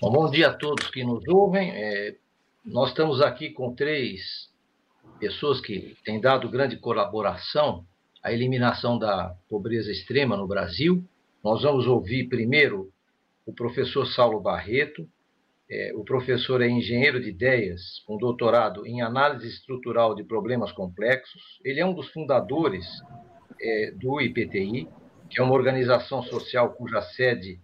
Bom, bom dia a todos que nos ouvem. É, nós estamos aqui com três pessoas que têm dado grande colaboração à eliminação da pobreza extrema no Brasil. Nós vamos ouvir primeiro o professor Saulo Barreto. É, o professor é engenheiro de ideias, com doutorado em análise estrutural de problemas complexos. Ele é um dos fundadores é, do IPTI, que é uma organização social cuja sede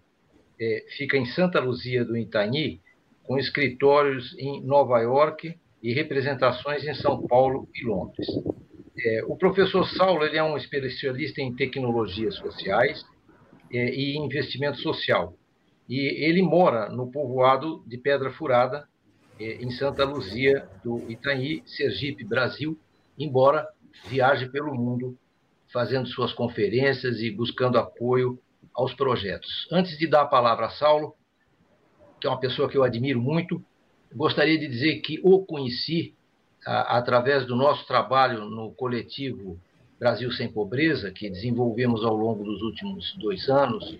é, fica em Santa Luzia do Itaim, com escritórios em Nova York e representações em São Paulo e Londres. É, o professor Saulo ele é um especialista em tecnologias sociais é, e investimento social. E ele mora no povoado de Pedra Furada, é, em Santa Luzia do Itaim, Sergipe, Brasil, embora viaje pelo mundo fazendo suas conferências e buscando apoio aos projetos. Antes de dar a palavra a Saulo, que é uma pessoa que eu admiro muito, gostaria de dizer que o conheci a, através do nosso trabalho no coletivo Brasil Sem Pobreza, que desenvolvemos ao longo dos últimos dois anos,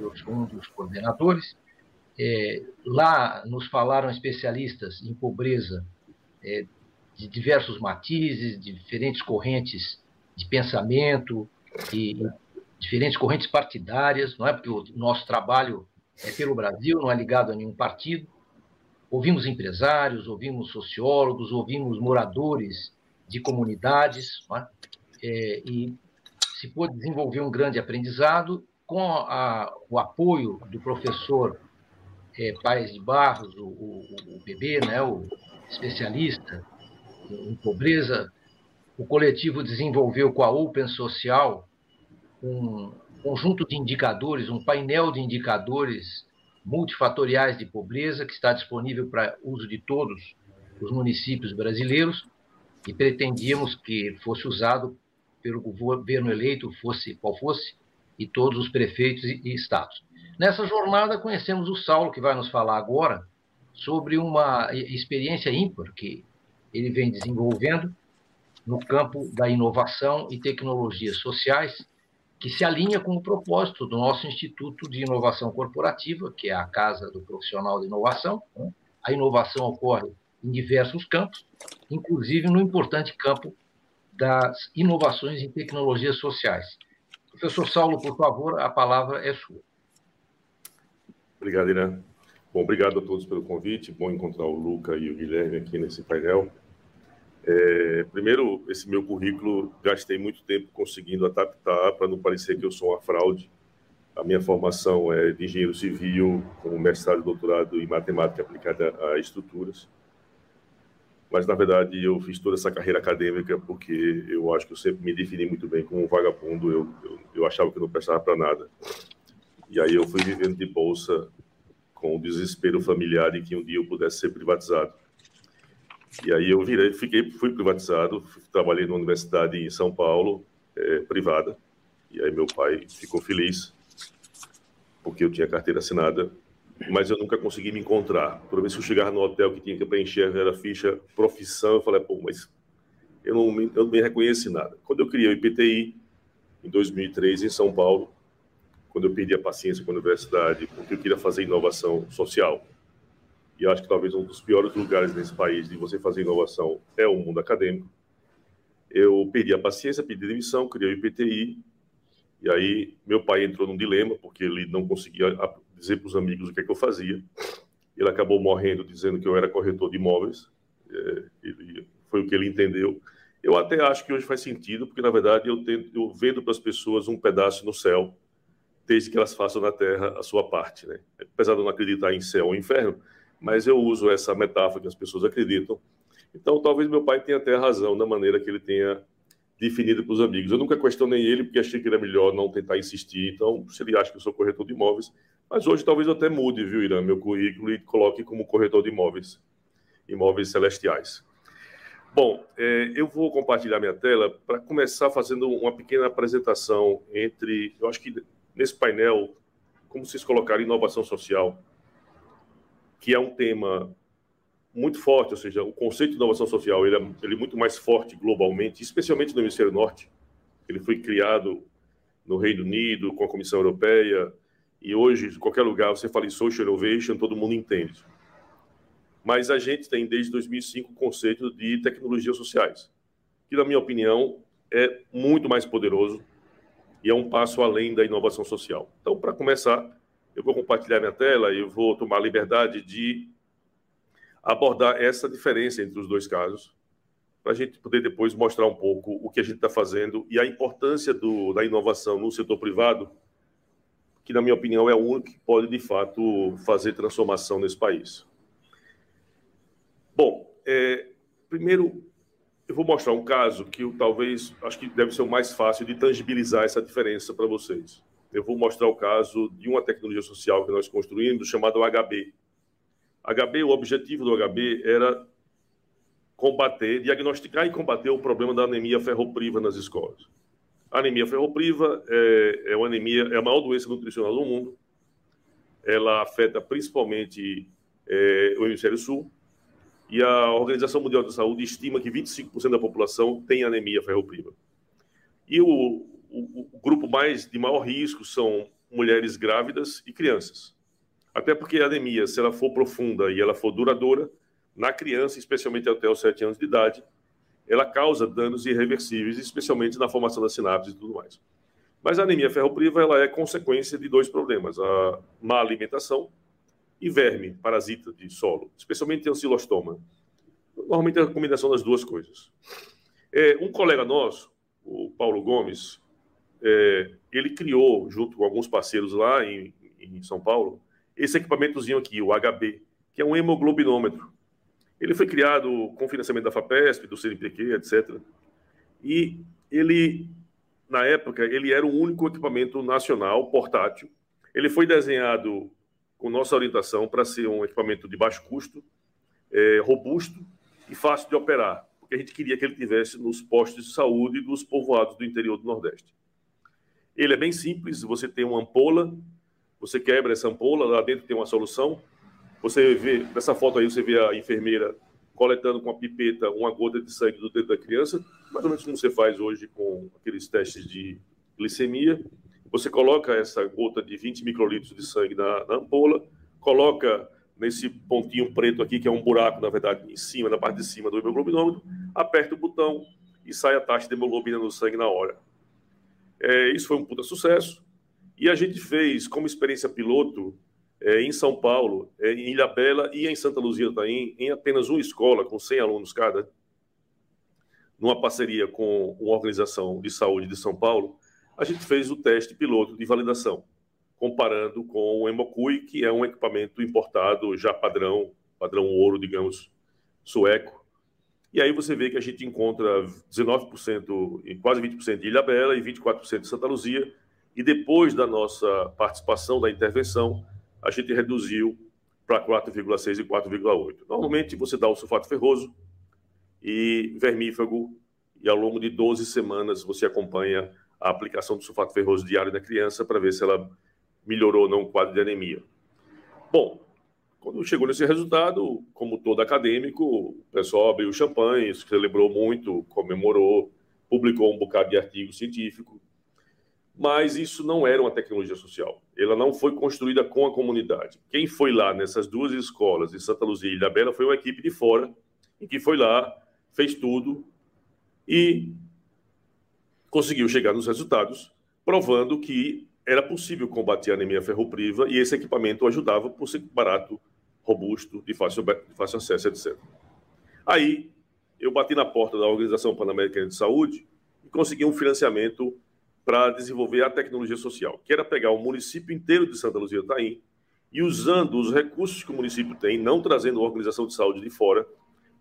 eu sou um dos coordenadores. É, lá nos falaram especialistas em pobreza é, de diversos matizes, de diferentes correntes de pensamento e diferentes correntes partidárias, não é? Porque o nosso trabalho é pelo Brasil, não é ligado a nenhum partido. Ouvimos empresários, ouvimos sociólogos, ouvimos moradores de comunidades, é? É, e se pôde desenvolver um grande aprendizado com a, o apoio do professor é, Paes de Barros, o, o, o bebê, né, o especialista em pobreza. O coletivo desenvolveu com a Open Social um conjunto de indicadores, um painel de indicadores multifatoriais de pobreza que está disponível para uso de todos os municípios brasileiros e pretendíamos que fosse usado pelo governo eleito, fosse qual fosse, e todos os prefeitos e, estados. Nessa jornada conhecemos o Saulo, que vai nos falar agora sobre uma experiência ímpar que ele vem desenvolvendo no campo da inovação e tecnologias sociais, que se alinha com o propósito do nosso Instituto de Inovação Corporativa, que é a Casa do Profissional de Inovação. Né? A inovação ocorre em diversos campos, inclusive no importante campo das inovações em tecnologias sociais. Professor Saulo, por favor, a palavra é sua. Obrigado, Irã. Bom, obrigado a todos pelo convite. Bom encontrar o Luca e o Guilherme aqui nesse painel. É, primeiro, esse meu currículo, gastei muito tempo conseguindo adaptar para não parecer que eu sou uma fraude. A minha formação é de engenheiro civil, com mestrado e doutorado em matemática aplicada a estruturas. Mas, na verdade, eu fiz toda essa carreira acadêmica porque eu acho que eu sempre me defini muito bem como um vagabundo. Eu, eu, eu achava que não prestava para nada. E aí eu fui vivendo de bolsa com o desespero familiar de que um dia eu pudesse ser privatizado. E aí eu virei, fiquei, fui privatizado, trabalhei numa universidade em São Paulo, é, privada. E aí meu pai ficou feliz, porque eu tinha carteira assinada, mas eu nunca consegui me encontrar. Toda vez que eu chegava no hotel que tinha que preencher era ficha profissão, eu falei, pô, mas eu não me, eu não me reconheço em nada. Quando eu criei o IPTI, em 2003, em São Paulo, quando eu perdi a paciência com a universidade, porque eu queria fazer inovação social, e acho que talvez um dos piores lugares nesse país de você fazer inovação é o mundo acadêmico. Eu perdi a paciência, pedi demissão, criei o IPTI, e aí meu pai entrou num dilema, porque ele não conseguia dizer para os amigos o que é que eu fazia. Ele acabou morrendo dizendo que eu era corretor de imóveis, é, ele, foi o que ele entendeu. Eu até acho que hoje faz sentido, porque na verdade eu, tento, eu vendo para as pessoas um pedaço no céu, desde que elas façam na terra a sua parte. Né? Apesar de eu não acreditar em céu ou inferno, mas eu uso essa metáfora que as pessoas acreditam. Então, talvez meu pai tenha até razão na maneira que ele tenha definido para os amigos. Eu nunca questionei ele, porque achei que era melhor não tentar insistir. Então, se ele acha que eu sou corretor de imóveis, mas hoje talvez eu até mude, viu, Irã, meu currículo e coloque como corretor de imóveis, imóveis celestiais. Bom, é, eu vou compartilhar minha tela para começar fazendo uma pequena apresentação entre, eu acho que nesse painel, como vocês colocaram inovação social, que é um tema muito forte, ou seja, o conceito de inovação social ele é, ele é muito mais forte globalmente, especialmente no hemisfério norte. Ele foi criado no Reino Unido com a Comissão Europeia e hoje, em qualquer lugar, você fala em social innovation, todo mundo entende. Mas a gente tem, desde 2005, o conceito de tecnologias sociais, que, na minha opinião, é muito mais poderoso e é um passo além da inovação social. Então, para começar, eu vou compartilhar minha tela e vou tomar liberdade de abordar essa diferença entre os dois casos, para a gente poder depois mostrar um pouco o que a gente está fazendo e a importância do, da inovação no setor privado, que, na minha opinião, é o único que pode, de fato, fazer transformação nesse país. Bom, é, primeiro, eu vou mostrar um caso que eu, talvez, acho que deve ser o mais fácil de tangibilizar essa diferença para vocês. Eu vou mostrar o caso de uma tecnologia social que nós construímos, chamada HB. HB, o objetivo do HB era combater, diagnosticar e combater o problema da anemia ferropriva nas escolas. A anemia ferropriva é, é uma anemia, é a maior doença nutricional do mundo. Ela afeta principalmente é, o hemisfério sul, e a Organização Mundial da Saúde estima que 25% da população tem anemia ferropriva. E o, o, grupo mais de maior risco são mulheres grávidas e crianças. Até porque a anemia, se ela for profunda e ela for duradoura, na criança, especialmente até os 7 anos de idade, ela causa danos irreversíveis, especialmente na formação das sinapses e tudo mais. Mas a anemia ferropriva ela é consequência de dois problemas: a má alimentação e verme, parasita de solo, especialmente ancilostoma. Normalmente é a combinação das duas coisas. É, um colega nosso, o Paulo Gomes, é, ele criou, junto com alguns parceiros lá em, em São Paulo, esse equipamentozinho aqui, o HB, que é um hemoglobinômetro. Ele foi criado com financiamento da FAPESP, do CNPq, etc. E ele, na época, ele era o único equipamento nacional portátil. Ele foi desenhado com nossa orientação para ser um equipamento de baixo custo, é, robusto e fácil de operar, porque a gente queria que ele tivesse nos postos de saúde dos povoados do interior do Nordeste. Ele é bem simples, você tem uma ampola, você quebra essa ampola, lá dentro tem uma solução, você vê, nessa foto aí, você vê a enfermeira coletando com a pipeta uma gota de sangue do dedo da criança, mais ou menos como você faz hoje com aqueles testes de glicemia, você coloca essa gota de 20 microlitros de sangue na, na ampola, coloca nesse pontinho preto aqui, que é um buraco, na verdade, em cima, na parte de cima do hemoglobinômetro, aperta o botão e sai a taxa de hemoglobina no sangue na hora. É, isso foi um puta sucesso. E a gente fez, como experiência piloto, é, em São Paulo, é, em Ilhabela e em Santa Luzia Taim, em apenas uma escola, com 100 alunos cada, numa parceria com uma organização de saúde de São Paulo, a gente fez o teste piloto de validação, comparando com o Hemocui, que é um equipamento importado já padrão, padrão ouro, digamos, sueco. E aí você vê que a gente encontra 19% e quase 20% de Ilhabela e 24% de Santa Luzia. E depois da nossa participação da intervenção, a gente reduziu para 4,6 e 4,8. Normalmente você dá o sulfato ferroso e vermífago e ao longo de 12 semanas você acompanha a aplicação do sulfato ferroso diário na criança para ver se ela melhorou ou não o quadro de anemia. Bom, quando chegou nesse resultado, como todo acadêmico, o pessoal abriu champanhe, celebrou muito, comemorou, publicou um bocado de artigo científico, mas isso não era uma tecnologia social. Ela não foi construída com a comunidade. Quem foi lá nessas duas escolas, em Santa Luzia e Ilha Bela, foi uma equipe de fora, que foi lá, fez tudo e conseguiu chegar nos resultados, provando que era possível combater a anemia ferropriva e esse equipamento ajudava por ser barato, robusto, de fácil, de fácil acesso, etc. Aí, eu bati na porta da Organização Pan-Americana de Saúde e consegui um financiamento para desenvolver a tecnologia social, que era pegar o município inteiro de Santa Luzia Taim e usando os recursos que o município tem, não trazendo a organização de saúde de fora,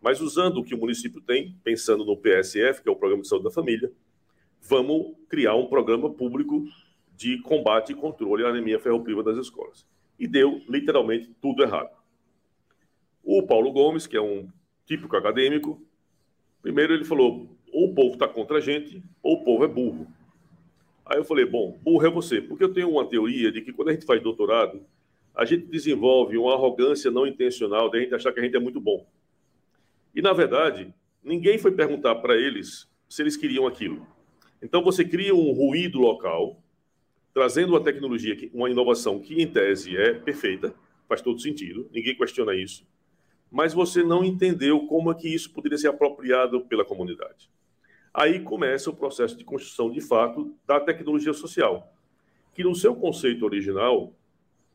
mas usando o que o município tem, pensando no PSF, que é o Programa de Saúde da Família, vamos criar um programa público de combate e controle à anemia ferropriva das escolas. E deu literalmente tudo errado. O Paulo Gomes, que é um típico acadêmico, primeiro ele falou: ou o povo está contra a gente, ou o povo é burro. Aí eu falei: bom, burro é você, porque eu tenho uma teoria de que quando a gente faz doutorado, a gente desenvolve uma arrogância não intencional de a gente achar que a gente é muito bom. E, na verdade, ninguém foi perguntar para eles se eles queriam aquilo. Então você cria um ruído local, trazendo uma tecnologia, uma inovação que, em tese, é perfeita, faz todo sentido, ninguém questiona isso, mas você não entendeu como é que isso poderia ser apropriado pela comunidade. Aí começa o processo de construção, de fato, da tecnologia social, que no seu conceito original,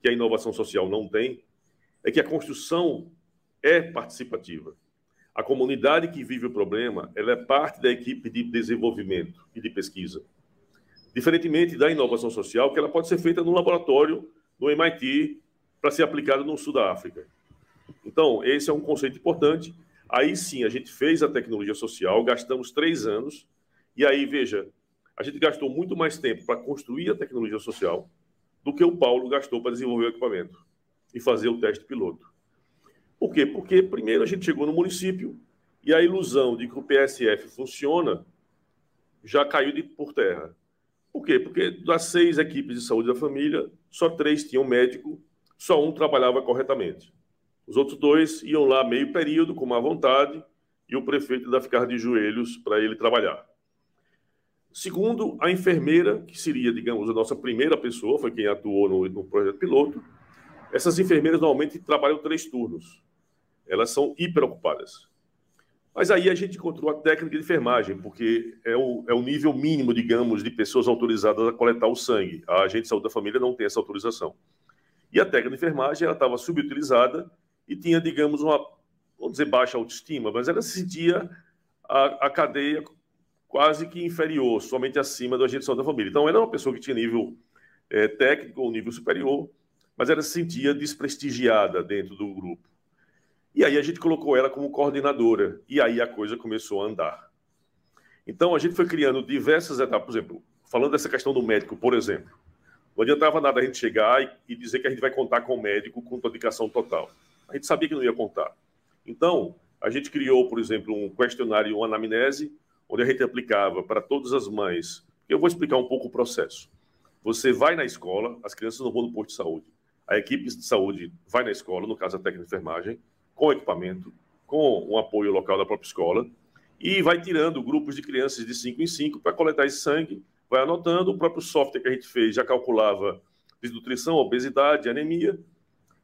que a inovação social não tem, é que a construção é participativa. A comunidade que vive o problema, ela é parte da equipe de desenvolvimento e de pesquisa. Diferentemente da inovação social, que ela pode ser feita no laboratório, no MIT, para ser aplicada no sul da África. Então, esse é um conceito importante. Aí sim, a gente fez a tecnologia social, gastamos três anos, e aí, veja, a gente gastou muito mais tempo para construir a tecnologia social do que o Paulo gastou para desenvolver o equipamento e fazer o teste piloto. Por quê? Porque primeiro a gente chegou no município e a ilusão de que o PSF funciona já caiu de por terra. Por quê? Porque das seis equipes de saúde da família, só três tinham médico, só um trabalhava corretamente. Os outros dois iam lá meio período, com má vontade, e o prefeito ainda ficar de joelhos para ele trabalhar. Segundo, a enfermeira, que seria, digamos, a nossa primeira pessoa, foi quem atuou no, no projeto piloto, essas enfermeiras normalmente trabalham três turnos. Elas são hiper ocupadas. Mas aí a gente encontrou a técnica de enfermagem, porque é o, é o nível mínimo, digamos, de pessoas autorizadas a coletar o sangue. A agente de saúde da família não tem essa autorização. E a técnica de enfermagem ela estava subutilizada e tinha, digamos, uma, vamos dizer, baixa autoestima, mas ela se sentia a, a cadeia quase que inferior, somente acima de saúde da família. Então, era uma pessoa que tinha nível é, técnico ou nível superior, mas ela se sentia desprestigiada dentro do grupo. E aí a gente colocou ela como coordenadora, e aí a coisa começou a andar. Então, a gente foi criando diversas etapas, por exemplo, falando dessa questão do médico, por exemplo. Não adiantava nada a gente chegar e dizer que a gente vai contar com o médico com dedicação total. A gente sabia que não ia contar. Então, a gente criou, por exemplo, um questionário, uma anamnese, onde a gente aplicava para todas as mães. Eu vou explicar um pouco o processo. Você vai na escola, as crianças não vão no posto de saúde. A equipe de saúde vai na escola, no caso a técnica de enfermagem, com equipamento, com um apoio local da própria escola, e vai tirando grupos de crianças de 5 em 5 para coletar esse sangue, vai anotando. O próprio software que a gente fez já calculava desnutrição, obesidade, anemia,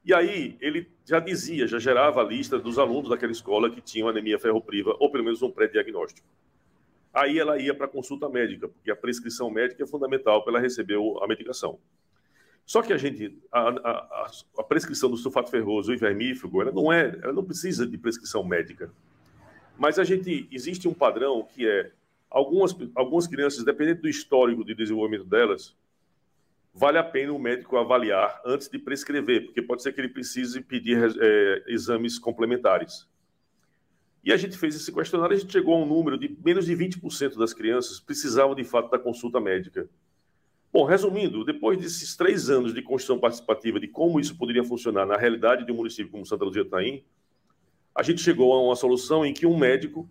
e aí ele já dizia, já gerava a lista dos alunos daquela escola que tinham anemia ferropriva, ou pelo menos um pré-diagnóstico. Aí ela ia para consulta médica, porque a prescrição médica é fundamental para ela receber a medicação. Só que a gente, a, a, a, prescrição do sulfato ferroso e vermífugo, ela não é, ela não precisa de prescrição médica. Mas a gente existe um padrão que é algumas algumas crianças, dependendo do histórico de desenvolvimento delas, vale a pena o médico avaliar antes de prescrever, porque pode ser que ele precise pedir é, exames complementares. E a gente fez esse questionário a gente chegou a um número de menos de 20% das crianças precisavam de fato da consulta médica. Bom, resumindo, depois desses três anos de construção participativa de como isso poderia funcionar na realidade de um município como Santa Luzia Taim, a gente chegou a uma solução em que um médico,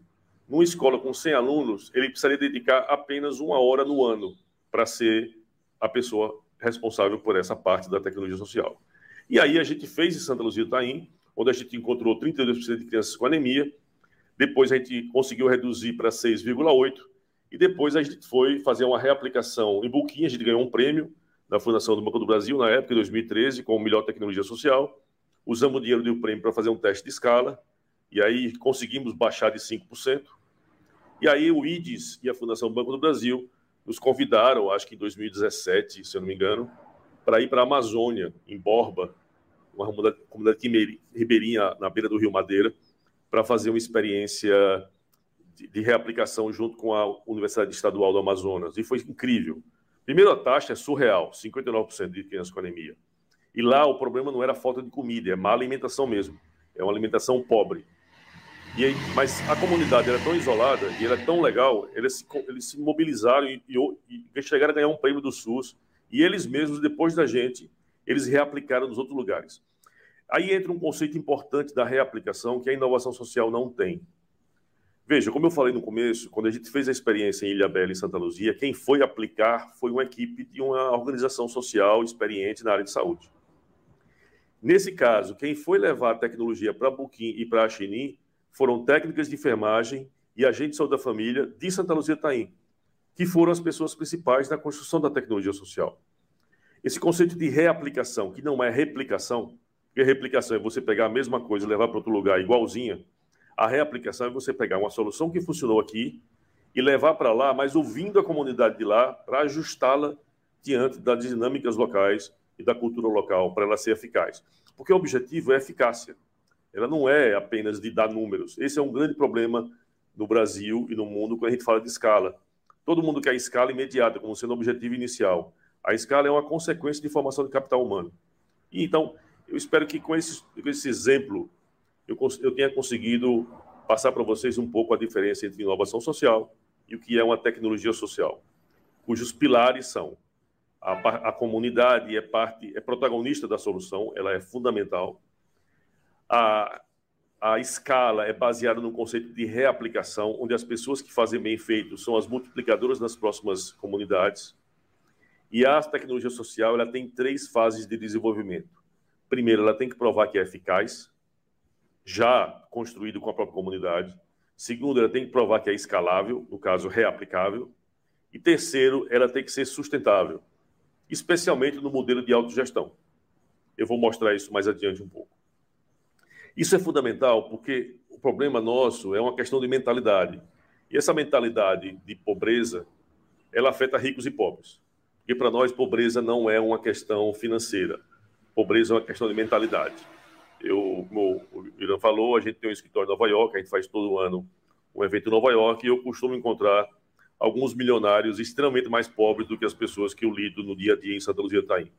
numa escola com 100 alunos, ele precisaria dedicar apenas uma hora no ano para ser a pessoa responsável por essa parte da tecnologia social. E aí a gente fez em Santa Luzia Taim, onde a gente encontrou 32% de crianças com anemia, depois a gente conseguiu reduzir para 6,8%, e depois a gente foi fazer uma reaplicação em Buquinha, a gente ganhou um prêmio da Fundação do Banco do Brasil, na época, em 2013, com melhor tecnologia social. Usamos o dinheiro do prêmio para fazer um teste de escala, e aí conseguimos baixar de 5%. E aí o IDES e a Fundação Banco do Brasil nos convidaram, acho que em 2017, se eu não me engano, para ir para a Amazônia, em Borba, uma comunidade ribeirinha na beira do Rio Madeira, para fazer uma experiência de, de, reaplicação junto com a Universidade Estadual do Amazonas. E foi incrível. Primeiro, a taxa é surreal, 59% de crianças com anemia. E lá o problema não era falta de comida, é má alimentação mesmo. É uma alimentação pobre. E aí, mas a comunidade era tão isolada e era tão legal, eles se, eles se mobilizaram e, e, e chegaram a ganhar um prêmio do SUS. E eles mesmos, depois da gente, eles reaplicaram nos outros lugares. Aí entra um conceito importante da reaplicação que a inovação social não tem. Veja, como eu falei no começo, quando a gente fez a experiência em Ilha Bela e Santa Luzia, quem foi aplicar foi uma equipe de uma organização social experiente na área de saúde. Nesse caso, quem foi levar a tecnologia para Buquim e para Xinim foram técnicas de enfermagem e agentes de saúde da família de Santa Luzia Taim, que foram as pessoas principais na construção da tecnologia social. Esse conceito de reaplicação, que não é replicação, porque replicação é você pegar a mesma coisa e levar para outro lugar igualzinha, a reaplicação é você pegar uma solução que funcionou aqui e levar para lá, mas ouvindo a comunidade de lá para ajustá-la diante das dinâmicas locais e da cultura local, para ela ser eficaz. Porque o objetivo é eficácia. Ela não é apenas de dar números. Esse é um grande problema no Brasil e no mundo quando a gente fala de escala. Todo mundo quer escala imediata como sendo o objetivo inicial. A escala é uma consequência de formação de capital humano. E, então, eu espero que com esse, com esse exemplo eu, eu tenha conseguido passar para vocês um pouco a diferença entre inovação social e o que é uma tecnologia social, cujos pilares são a, a comunidade é parte, é protagonista da solução, ela é fundamental. A, a escala é baseada no conceito de reaplicação, onde as pessoas que fazem bem feito são as multiplicadoras nas próximas comunidades. E a tecnologia social ela tem três fases de desenvolvimento. Primeiro, ela tem que provar que é eficaz, já construído com a própria comunidade. Segundo, ela tem que provar que é escalável, no caso, reaplicável. E terceiro, ela tem que ser sustentável, especialmente no modelo de autogestão. Eu vou mostrar isso mais adiante um pouco. Isso é fundamental porque o problema nosso é uma questão de mentalidade. E essa mentalidade de pobreza, ela afeta ricos e pobres. Porque para nós, pobreza não é uma questão financeira. Pobreza é uma questão de mentalidade. Eu, como o Irã falou, a gente tem um escritório em Nova York, a gente faz todo ano um evento em Nova York e eu costumo encontrar alguns milionários extremamente mais pobres do que as pessoas que eu lido no dia a dia em Santa Luzia Taim.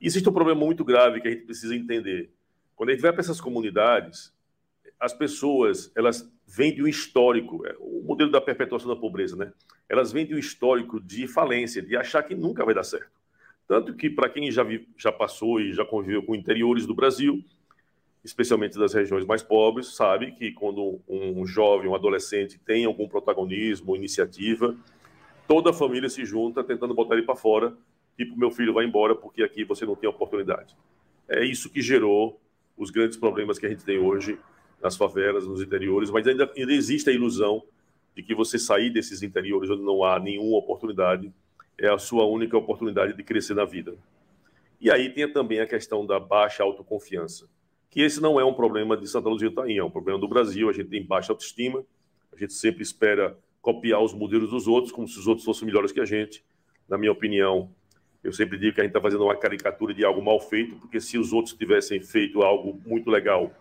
Existe um problema muito grave que a gente precisa entender. Quando a gente vai para essas comunidades, as pessoas, elas vêm de um histórico, é, o modelo da perpetuação da pobreza, né? Elas vêm de um histórico de falência, de achar que nunca vai dar certo. Tanto que, para quem já, vi, já passou e já conviveu com interiores do Brasil, especialmente das regiões mais pobres, sabe que quando um jovem, um adolescente tem algum protagonismo, iniciativa, toda a família se junta tentando botar ele para fora, tipo, meu filho vai embora porque aqui você não tem oportunidade. É isso que gerou os grandes problemas que a gente tem hoje nas favelas, nos interiores, mas ainda, ainda existe a ilusão de que você sair desses interiores onde não há nenhuma oportunidade é a sua única oportunidade de crescer na vida. E aí tem também a questão da baixa autoconfiança que esse não é um problema de Santa Luzia Taim, é um problema do Brasil. A gente tem baixa autoestima, a gente sempre espera copiar os modelos dos outros, como se os outros fossem melhores que a gente. Na minha opinião, eu sempre digo que a gente está fazendo uma caricatura de algo mal feito, porque se os outros tivessem feito algo muito legal,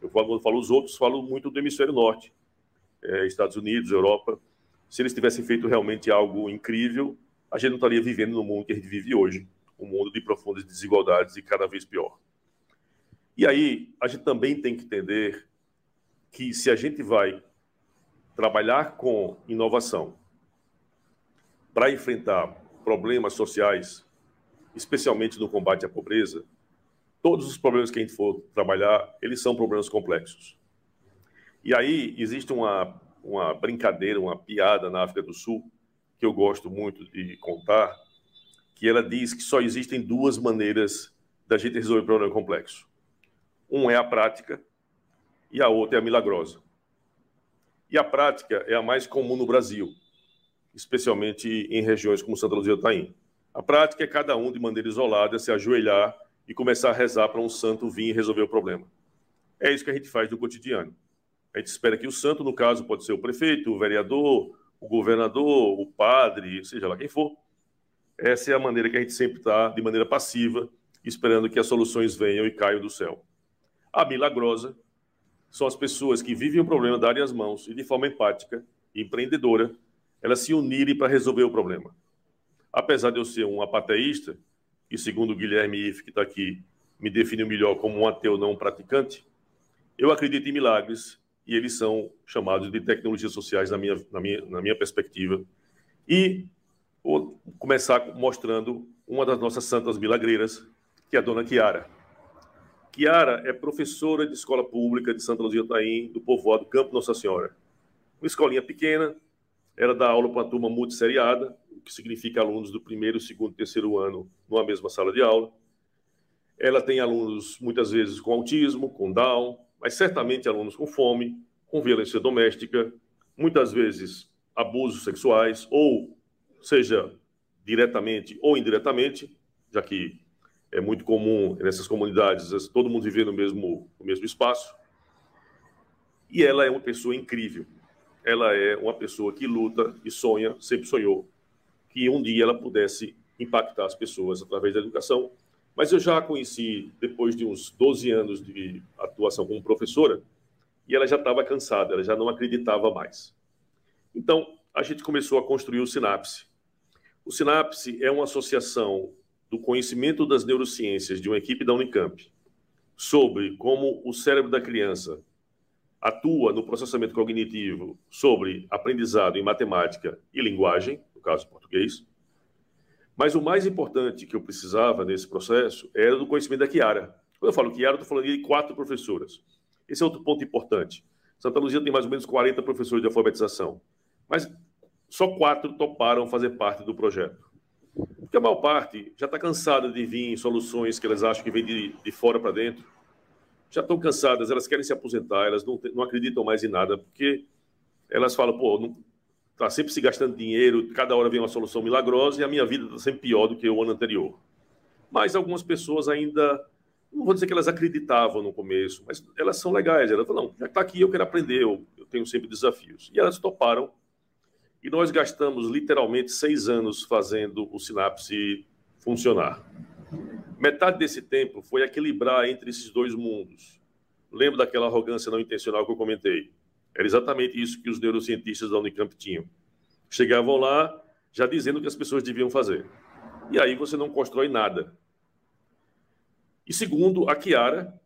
eu falo, quando falo os outros, falo muito do hemisfério norte, é, Estados Unidos, Europa. Se eles tivessem feito realmente algo incrível, a gente não estaria vivendo no mundo que a gente vive hoje, um mundo de profundas desigualdades e cada vez pior. E aí, a gente também tem que entender que se a gente vai trabalhar com inovação para enfrentar problemas sociais, especialmente no combate à pobreza, todos os problemas que a gente for trabalhar, eles são problemas complexos. E aí existe uma, uma brincadeira, uma piada na África do Sul, que eu gosto muito de contar, que ela diz que só existem duas maneiras da gente resolver problema complexo. Um é a prática e a outra é a milagrosa. E a prática é a mais comum no Brasil, especialmente em regiões como Santa Luzia Taim. A prática é cada um, de maneira isolada, se ajoelhar e começar a rezar para um santo vir e resolver o problema. É isso que a gente faz no cotidiano. A gente espera que o santo, no caso, pode ser o prefeito, o vereador, o governador, o padre, seja lá quem for. Essa é a maneira que a gente sempre está, de maneira passiva, esperando que as soluções venham e caiam do céu. A milagrosa são as pessoas que vivem o problema, darem as mãos e, de forma empática e empreendedora, elas se unirem para resolver o problema. Apesar de eu ser um apateísta, e segundo o Guilherme If, que está aqui, me definiu melhor como um ateu não praticante, eu acredito em milagres e eles são chamados de tecnologias sociais na minha, na minha, na minha perspectiva. E vou começar mostrando uma das nossas santas milagreiras, que é a dona Kiara. Kiara é professora de escola pública de Santa Luzia Taim, do povoado Campo Nossa Senhora. Uma escolinha pequena, ela dá aula para uma turma multisseriada, que significa alunos do primeiro, segundo terceiro ano numa mesma sala de aula. Ela tem alunos, muitas vezes, com autismo, com Down, mas certamente alunos com fome, com violência doméstica, muitas vezes abusos sexuais, ou seja, diretamente ou indiretamente, já que é muito comum nessas comunidades todo mundo viver no mesmo, no mesmo espaço. E ela é uma pessoa incrível. Ela é uma pessoa que luta e sonha, sempre sonhou, que um dia ela pudesse impactar as pessoas através da educação. Mas eu já a conheci depois de uns 12 anos de atuação como professora, e ela já estava cansada, ela já não acreditava mais. Então, a gente começou a construir o Sinapse. O Sinapse é uma associação do conhecimento das neurociências de uma equipe da Unicamp sobre como o cérebro da criança atua no processamento cognitivo sobre aprendizado em matemática e linguagem, no caso português. Mas o mais importante que eu precisava nesse processo era do conhecimento da Kiara. Quando eu falo Kiara, eu estou falando de quatro professoras. Esse é outro ponto importante. Santa Luzia tem mais ou menos 40 professores de alfabetização, mas só quatro toparam fazer parte do projeto. Porque a maior parte já está cansada de vir soluções que elas acham que vêm de, de fora para dentro já estão cansadas, elas querem se aposentar, elas não, não acreditam mais em nada, porque elas falam, pô, está sempre se gastando dinheiro, cada hora vem uma solução milagrosa e a minha vida está sempre pior do que o ano anterior. Mas algumas pessoas ainda, não vou dizer que elas acreditavam no começo, mas elas são legais. Elas falam, não, já está aqui, eu quero aprender, eu, eu tenho sempre desafios. E elas toparam. E nós gastamos literalmente seis anos fazendo o Sinapse funcionar. Metade desse tempo foi equilibrar entre esses dois mundos. Lembro daquela arrogância não intencional que eu comentei. Era exatamente isso que os neurocientistas da Unicamp tinham. Chegavam lá já dizendo o que as pessoas deviam fazer. E aí você não constrói nada. E segundo, a Kiara,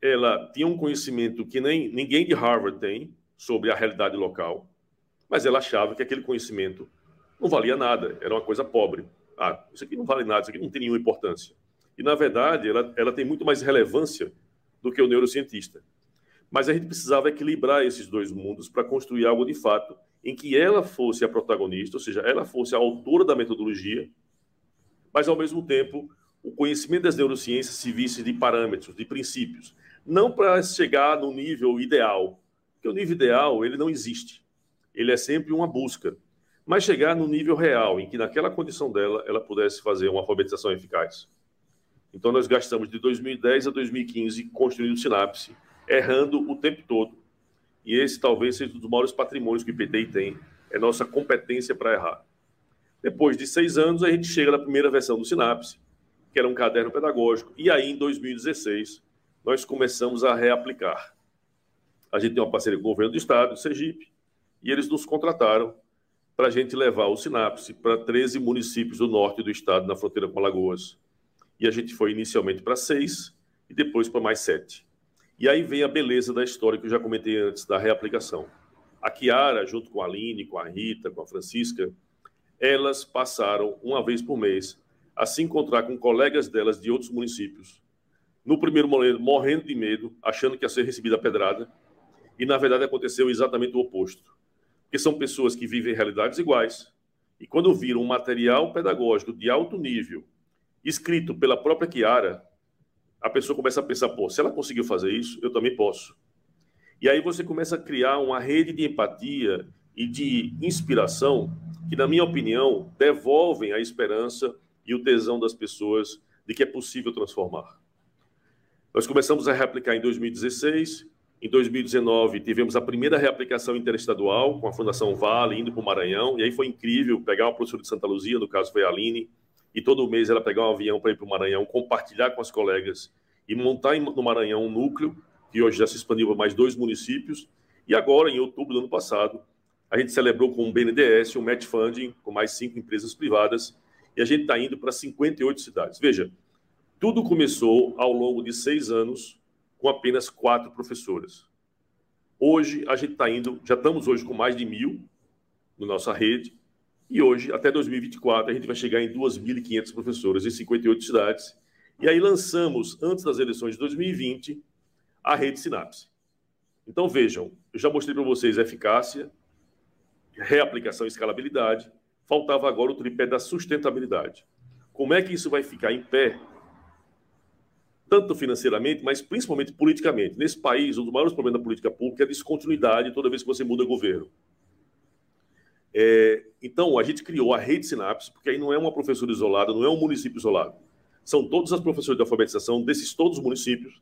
ela tinha um conhecimento que nem ninguém de Harvard tem sobre a realidade local, mas ela achava que aquele conhecimento não valia nada, era uma coisa pobre. Ah, isso aqui não vale nada, isso aqui não tem nenhuma importância. E, na verdade, ela, ela tem muito mais relevância do que o neurocientista. Mas a gente precisava equilibrar esses dois mundos para construir algo de fato em que ela fosse a protagonista, ou seja, ela fosse a autora da metodologia, mas, ao mesmo tempo, o conhecimento das neurociências se visse de parâmetros, de princípios. Não para chegar no nível ideal, porque o nível ideal ele não existe. Ele é sempre uma busca mas chegar no nível real, em que naquela condição dela, ela pudesse fazer uma alfabetização eficaz. Então, nós gastamos de 2010 a 2015 construindo Sinapse, errando o tempo todo. E esse talvez seja um dos maiores patrimônios que o IPTI tem, é nossa competência para errar. Depois de seis anos, a gente chega na primeira versão do Sinapse, que era um caderno pedagógico, e aí, em 2016, nós começamos a reaplicar. A gente tem uma parceria com o governo do estado, Sergipe, e eles nos contrataram para a gente levar o Sinapse para 13 municípios do norte do estado, na fronteira com Alagoas. E a gente foi inicialmente para seis e depois para mais sete. E aí vem a beleza da história que eu já comentei antes, da reaplicação. A Kiara, junto com a Aline, com a Rita, com a Francisca, elas passaram uma vez por mês a se encontrar com colegas delas de outros municípios. No primeiro momento, morrendo de medo, achando que ia ser recebida a pedrada, e na verdade aconteceu exatamente o oposto porque são pessoas que vivem realidades iguais. E quando viram um material pedagógico de alto nível, escrito pela própria Kiara, a pessoa começa a pensar: pô, se ela conseguiu fazer isso, eu também posso. E aí você começa a criar uma rede de empatia e de inspiração que, na minha opinião, devolvem a esperança e o tesão das pessoas de que é possível transformar. Nós começamos a replicar em 2016 em 2019, tivemos a primeira reaplicação interestadual com a Fundação Vale indo para o Maranhão, e aí foi incrível pegar uma professora de Santa Luzia, no caso foi a Aline, e todo mês ela pegar um avião para ir para o Maranhão, compartilhar com as colegas e montar no Maranhão um núcleo, que hoje já se expandiu para mais dois municípios, e agora, em outubro do ano passado, a gente celebrou com o BNDES um match funding com mais cinco empresas privadas, e a gente está indo para 58 cidades. Veja, tudo começou ao longo de seis anos com apenas quatro professoras. Hoje, a gente está indo, já estamos hoje com mais de mil na nossa rede, e hoje, até 2024, a gente vai chegar em 2.500 professoras em 58 cidades. E aí lançamos, antes das eleições de 2020, a rede Sinapse. Então, vejam, eu já mostrei para vocês a eficácia, reaplicação e escalabilidade, faltava agora o tripé da sustentabilidade. Como é que isso vai ficar em pé tanto financeiramente, mas principalmente politicamente. Nesse país, um dos maiores problemas da política pública é a descontinuidade toda vez que você muda governo. É, então, a gente criou a rede Sinapse, porque aí não é uma professora isolada, não é um município isolado. são todos os professores de alfabetização desses todos os municípios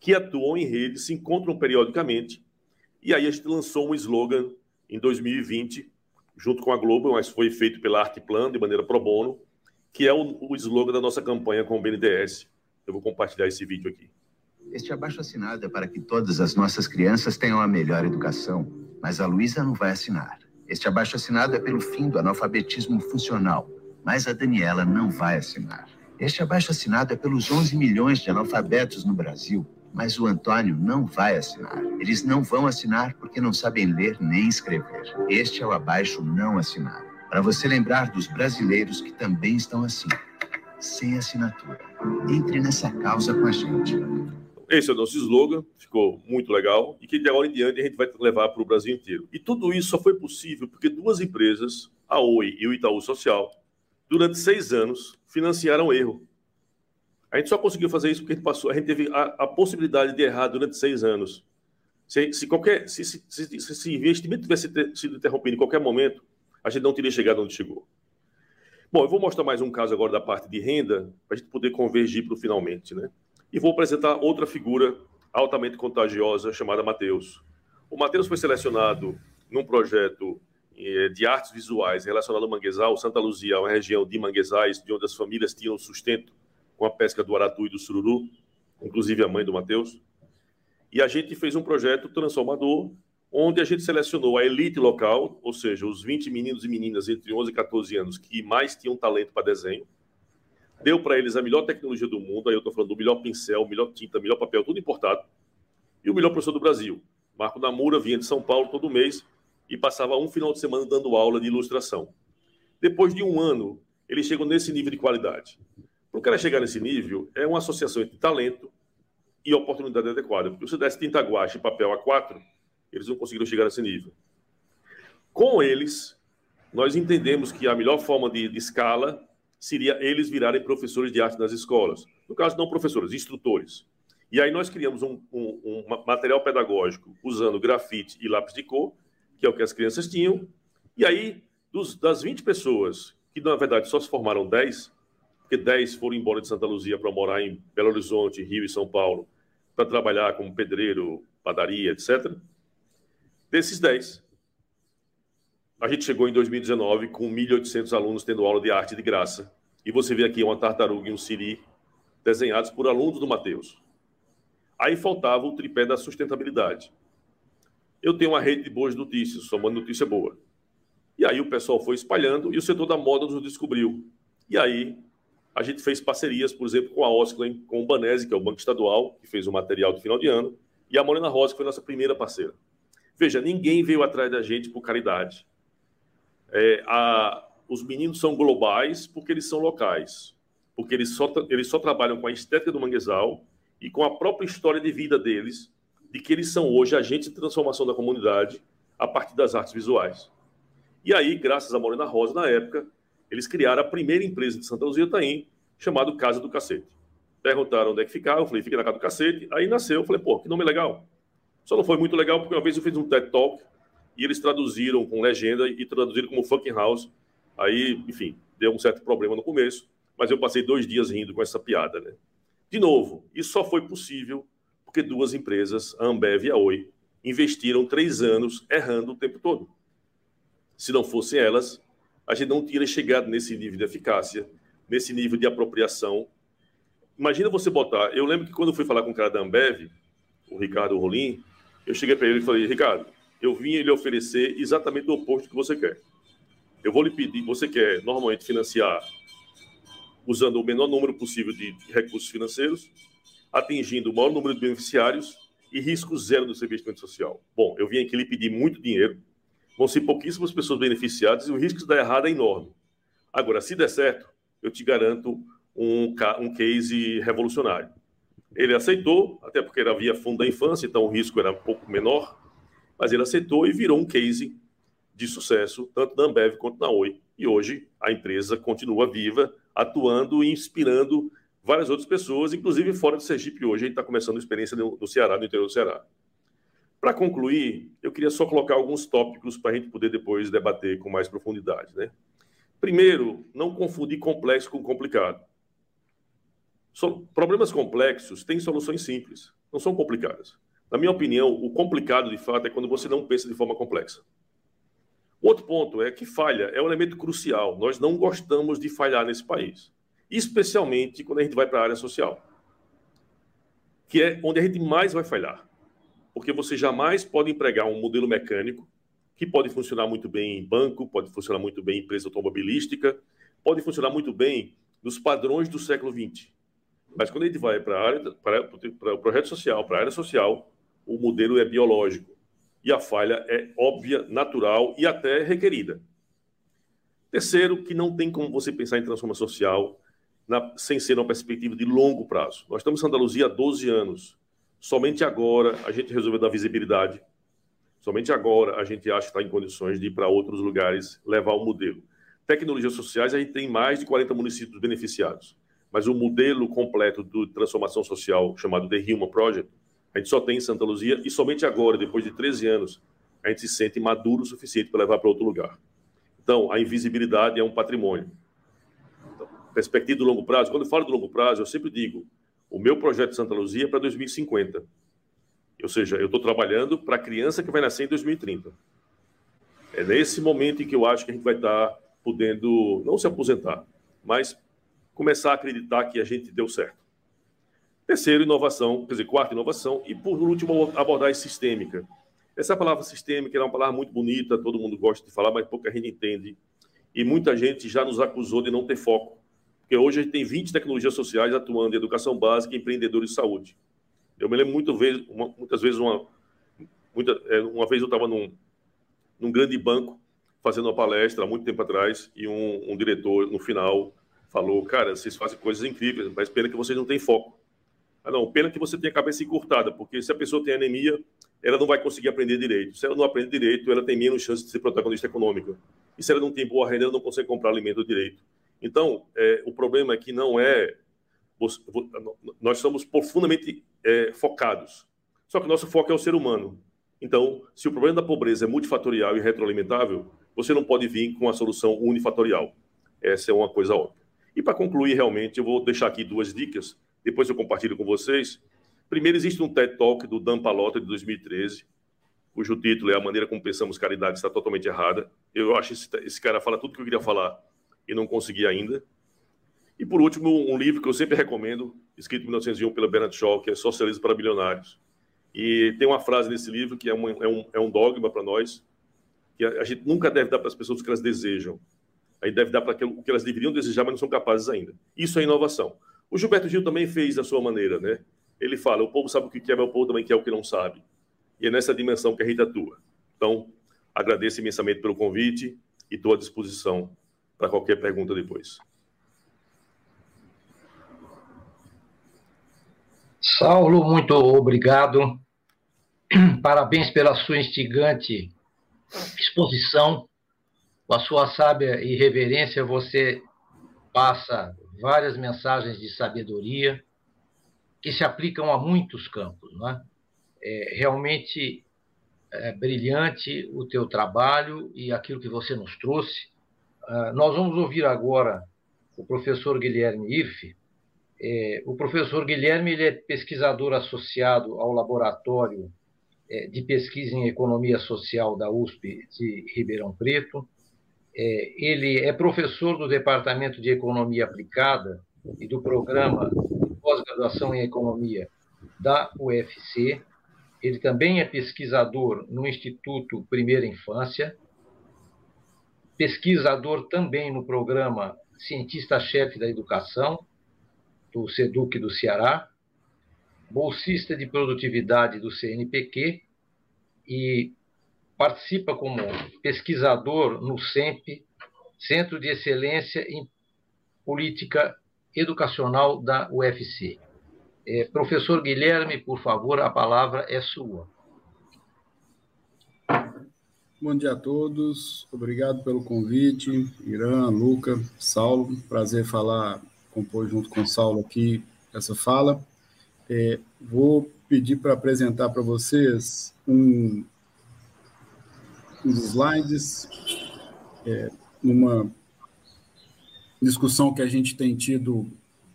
que atuam em rede, se encontram periodicamente, e aí a gente lançou um slogan em 2020, junto com a Globo, mas foi feito pela Artplan de maneira pro bono, que é o, o slogan da nossa campanha com o BNDES. Eu vou compartilhar esse vídeo aqui. Este abaixo assinado é para que todas as nossas crianças tenham a melhor educação, mas a Luísa não vai assinar. Este abaixo assinado é pelo fim do analfabetismo funcional, mas a Daniela não vai assinar. Este abaixo assinado é pelos 11 milhões de analfabetos no Brasil, mas o Antônio não vai assinar. Eles não vão assinar porque não sabem ler nem escrever. Este é o abaixo não assinar. Para você lembrar dos brasileiros que também estão assim, sem assinatura. Entre nessa causa com a gente. Esse é o nosso slogan, ficou muito legal e que de agora em diante a gente vai levar para o Brasil inteiro. E tudo isso só foi possível porque duas empresas, a Oi e o Itaú Social, durante seis anos, financiaram erro. A gente só conseguiu fazer isso porque a gente, passou, a gente teve a, a possibilidade de errar durante seis anos. Se, se qualquer se, se, se, se investimento tivesse sido interrompido em qualquer momento, a gente não teria chegado onde chegou. Bom, eu vou mostrar mais um caso agora da parte de renda, para a gente poder convergir para o finalmente, né? E vou apresentar outra figura altamente contagiosa chamada Mateus. O Mateus foi selecionado num projeto eh, de artes visuais relacionado ao manguezal. Santa Luzia é uma região de manguezais, de onde as famílias tinham sustento com a pesca do aratu e do sururu, inclusive a mãe do Mateus. E a gente fez um projeto transformador, onde a gente selecionou a elite local, ou seja, os 20 meninos e meninas entre 11 e 14 anos que mais tinham talento para desenho, deu para eles a melhor tecnologia do mundo, aí eu estou falando do melhor pincel, melhor tinta, melhor papel, tudo importado, e o melhor professor do Brasil. Marco Namura vinha de São Paulo todo mês e passava um final de semana dando aula de ilustração. Depois de um ano, eles chegam nesse nível de qualidade. Para o cara chegar nesse nível, é uma associação entre talento e oportunidade adequada. Porque se você desse tinta guache e papel A4, eles não conseguiram chegar nesse nível. Com eles, nós entendemos que a melhor forma de, de escala seria eles virarem professores de arte nas escolas. No caso, não professores, instrutores. E aí nós criamos um, um, um, material pedagógico usando grafite e lápis de cor, que é o que as crianças tinham. E aí, dos, das 20 pessoas, que na verdade só se formaram 10, porque 10 foram embora de Santa Luzia para morar em Belo Horizonte, Rio e São Paulo, para trabalhar como pedreiro, padaria, etc. Desses 10, a gente chegou em 2019 com 1.800 alunos tendo aula de arte de graça. E você vê aqui uma tartaruga e um siri desenhados por alunos do Mateus. Aí faltava o tripé da sustentabilidade. Eu tenho uma rede de boas notícias, uma notícia boa. E aí o pessoal foi espalhando e o setor da moda nos descobriu. E aí a gente fez parcerias, por exemplo, com a Osclen, com o Banese, que é o Banco Estadual, que fez o material do final de ano, e a Morena Rosa, que foi nossa primeira parceira. Veja, ninguém veio atrás da gente por caridade. É, a, os meninos são globais porque eles são locais, porque eles só, eles só trabalham com a estética do manguezal e com a própria história de vida deles, de que eles são hoje agentes de transformação da comunidade a partir das artes visuais. E aí, graças a Morena Rosa, na época, eles criaram a primeira empresa de Santa Luzia Itaim, chamado Casa do Cacete. Perguntaram onde é que ficava, eu falei, fica na Casa do Cacete. Aí nasceu, eu falei, pô, que nome legal. Só não foi muito legal porque uma vez eu fiz um TED Talk e eles traduziram com legenda e traduziram como Fucking House. Aí, enfim, deu um certo problema no começo, mas eu passei dois dias rindo com essa piada, né? De novo, isso só foi possível porque duas empresas, a Ambev e a Oi, investiram três anos errando o tempo todo. Se não fossem elas, a gente não teria chegado nesse nível de eficácia, nesse nível de apropriação. Imagina você botar. Eu lembro que quando eu fui falar com o cara da Ambev, o Ricardo Rolim, eu cheguei para ele e falei: Ricardo, eu vim lhe oferecer exatamente o oposto que você quer. Eu vou lhe pedir, você quer normalmente financiar usando o menor número possível de recursos financeiros, atingindo o maior número de beneficiários e risco zero do seu investimento social. Bom, eu vim aqui lhe pedir muito dinheiro, vão ser pouquíssimas pessoas beneficiadas e o risco de dar errado é enorme. Agora, se der certo, eu te garanto um, um case revolucionário. Ele aceitou, até porque era via fundo da infância, então o risco era um pouco menor, mas ele aceitou e virou um case de sucesso, tanto na Ambev quanto na Oi. E hoje a empresa continua viva, atuando e inspirando várias outras pessoas, inclusive fora do Sergipe hoje. A gente está começando a experiência no Ceará, no interior do Ceará. Para concluir, eu queria só colocar alguns tópicos para a gente poder depois debater com mais profundidade. Né? Primeiro, não confundir complexo com complicado. Problemas complexos têm soluções simples, não são complicadas. Na minha opinião, o complicado de fato é quando você não pensa de forma complexa. Outro ponto é que falha é um elemento crucial. Nós não gostamos de falhar nesse país, especialmente quando a gente vai para a área social, que é onde a gente mais vai falhar. Porque você jamais pode empregar um modelo mecânico que pode funcionar muito bem em banco, pode funcionar muito bem em empresa automobilística, pode funcionar muito bem nos padrões do século XX. Mas quando a gente vai para a área, para, o projeto social, para a área social, o modelo é biológico e a falha é óbvia, natural e até requerida. Terceiro, que não tem como você pensar em transformação social na, sem ser uma perspectiva de longo prazo. Nós estamos em Santa Luzia há 12 anos. Somente agora a gente resolveu dar visibilidade. Somente agora a gente acha que está em condições de ir para outros lugares levar o modelo. Tecnologias sociais, a gente tem mais de 40 municípios beneficiados. Mas o modelo completo de transformação social, chamado The Human Project, a gente só tem em Santa Luzia e somente agora, depois de 13 anos, a gente se sente maduro o suficiente para levar para outro lugar. Então, a invisibilidade é um patrimônio. Então, perspectiva do longo prazo, quando eu falo do longo prazo, eu sempre digo, o meu projeto de Santa Luzia é para 2050. Ou seja, eu estou trabalhando para a criança que vai nascer em 2030. É nesse momento em que eu acho que a gente vai estar tá podendo, não se aposentar, mas começar a acreditar que a gente deu certo. Terceiro, inovação, quer dizer, quarto, inovação. E, por último, abordagem sistêmica. Essa palavra sistêmica é uma palavra muito bonita, todo mundo gosta de falar, mas pouca gente entende. E muita gente já nos acusou de não ter foco. Porque hoje a gente tem 20 tecnologias sociais atuando em educação básica e empreendedores de saúde. Eu me lembro muito vez, uma, muitas vezes, uma, muita, é, uma vez eu estava num, num grande banco fazendo uma palestra há muito tempo atrás e um, um diretor, no final, falou: Cara, vocês fazem coisas incríveis, mas pena que vocês não têm foco. Ah, não, pena que você tem a cabeça encurtada, porque se a pessoa tem anemia, ela não vai conseguir aprender direito. Se ela não aprende direito, ela tem menos chance de ser protagonista econômica. E se ela não tem boa renda, ela não consegue comprar alimento direito. Então, é, o problema é que não é. Nós somos profundamente é, focados. Só que nosso foco é o ser humano. Então, se o problema da pobreza é multifatorial e retroalimentável, você não pode vir com a solução unifatorial. Essa é uma coisa óbvia. E para concluir, realmente, eu vou deixar aqui duas dicas depois eu compartilho com vocês. Primeiro, existe um TED Talk do Dan Palota de 2013, cujo título é A Maneira Como Pensamos Caridade Está Totalmente Errada. Eu acho que esse, esse cara fala tudo que eu queria falar e não consegui ainda. E, por último, um livro que eu sempre recomendo, escrito em 1901 pela Bernard Shaw, que é Socialismo para Bilionários. E tem uma frase nesse livro que é um, é um, é um dogma para nós, que a, a, gente nunca deve dar para as pessoas o que elas desejam. A gente deve dar para o que elas deveriam desejar, mas não são capazes ainda. Isso é inovação. O Gilberto Gil também fez da sua maneira, né? Ele fala: o povo sabe o que quer, mas o povo também quer o que não sabe. E é nessa dimensão que a gente atua. Então, agradeço imensamente pelo convite e estou à disposição para qualquer pergunta depois. Saulo, muito obrigado. Parabéns pela sua instigante exposição. Com a sua sábia irreverência, você passa várias mensagens de sabedoria que se aplicam a muitos campos. Não é? é realmente é brilhante o teu trabalho e aquilo que você nos trouxe. Uh, nós vamos ouvir agora o professor Guilherme Irfe. É, o professor Guilherme ele é pesquisador associado ao Laboratório é, de Pesquisa em Economia Social da USP de Ribeirão Preto ele é professor do Departamento de Economia Aplicada e do Programa de Pós-Graduação em Economia da UFC. Ele também é pesquisador no Instituto Primeira Infância, pesquisador também no programa Cientista-Chefe da Educação, do SEDUC do Ceará, bolsista de produtividade do CNPq e participa como pesquisador no CEMP, Centro de Excelência em Política Educacional da UFC. É, professor Guilherme, por favor, a palavra é sua. Bom dia a todos, obrigado pelo convite, Irã, Luca, Saulo, prazer falar, compor junto com o Saulo aqui essa fala. É, vou pedir para apresentar para vocês um os slides, é, numa discussão que a gente tem tido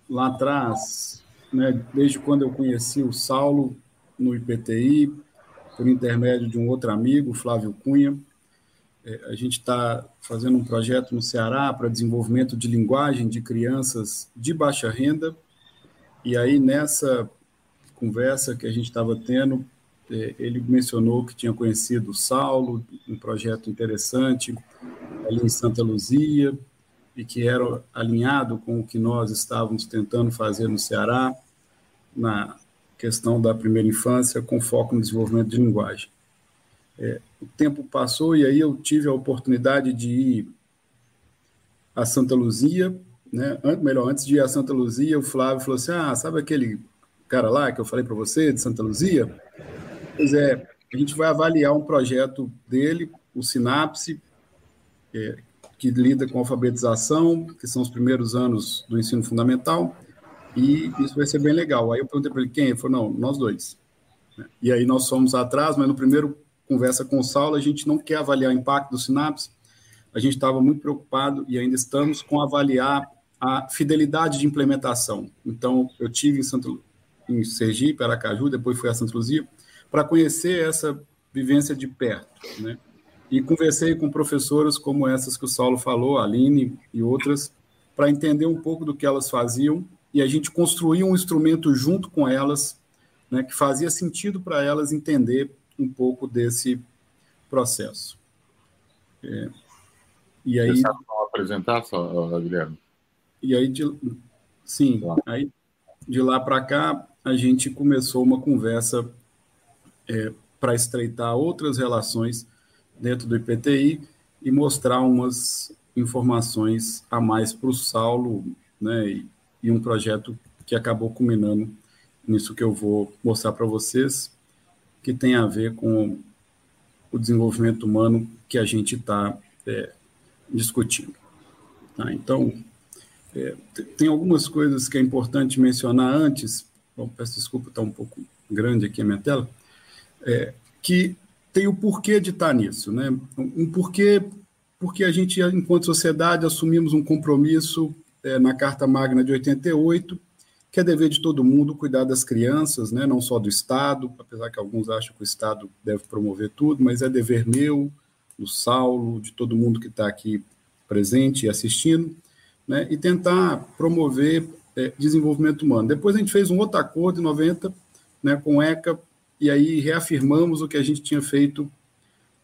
lá atrás, né, desde quando eu conheci o Saulo no IPTI, por intermédio de um outro amigo, Flávio Cunha. É, a gente está fazendo um projeto no Ceará para desenvolvimento de linguagem de crianças de baixa renda. E aí, nessa conversa que a gente estava tendo, ele mencionou que tinha conhecido o Saulo, um projeto interessante ali em Santa Luzia, e que era alinhado com o que nós estávamos tentando fazer no Ceará, na questão da primeira infância, com foco no desenvolvimento de linguagem. É, o tempo passou e aí eu tive a oportunidade de ir a Santa Luzia, né? melhor, antes de ir a Santa Luzia, o Flávio falou assim, ah, sabe aquele cara lá que eu falei para você, de Santa Luzia? Pois é, a gente vai avaliar um projeto dele, o Sinapse, é, que lida com alfabetização, que são os primeiros anos do ensino fundamental, e isso vai ser bem legal. Aí eu perguntei para ele quem? Ele falou, não, nós dois. E aí nós fomos atrás, mas no primeiro conversa com o Saulo, a gente não quer avaliar o impacto do Sinapse, a gente estava muito preocupado e ainda estamos com avaliar a fidelidade de implementação. Então, eu tive em, Santo, em Sergipe, Aracaju, depois fui a Santa Luzia, para conhecer essa vivência de perto, né? E conversei com professoras como essas que o Saulo falou, a Aline e outras, para entender um pouco do que elas faziam e a gente construía um instrumento junto com elas, né, que fazia sentido para elas entender um pouco desse processo. É, e aí. Você sabe apresentar, só, Guilherme? E aí, de, sim, aí de lá para cá a gente começou uma conversa é, para estreitar outras relações dentro do IPTI e mostrar umas informações a mais para o Saulo, né, e, e, um projeto que acabou culminando nisso que eu vou mostrar para vocês, que tem a ver com o desenvolvimento humano que a gente está é, discutindo. Tá? Então, é, tem algumas coisas que é importante mencionar antes, bom, peço desculpa, está um pouco grande aqui a minha tela, é, que tem o porquê de estar nisso, né? Um porquê, porque a gente, enquanto sociedade, assumimos um compromisso é, na Carta Magna de 88, que é dever de todo mundo cuidar das crianças, né? não só do Estado, apesar que alguns acham que o Estado deve promover tudo, mas é dever meu, do Saulo, de todo mundo que está aqui presente e assistindo, né? e tentar promover é, desenvolvimento humano. Depois a gente fez um outro acordo em 90, né, com o ECA, e aí reafirmamos o que a gente tinha feito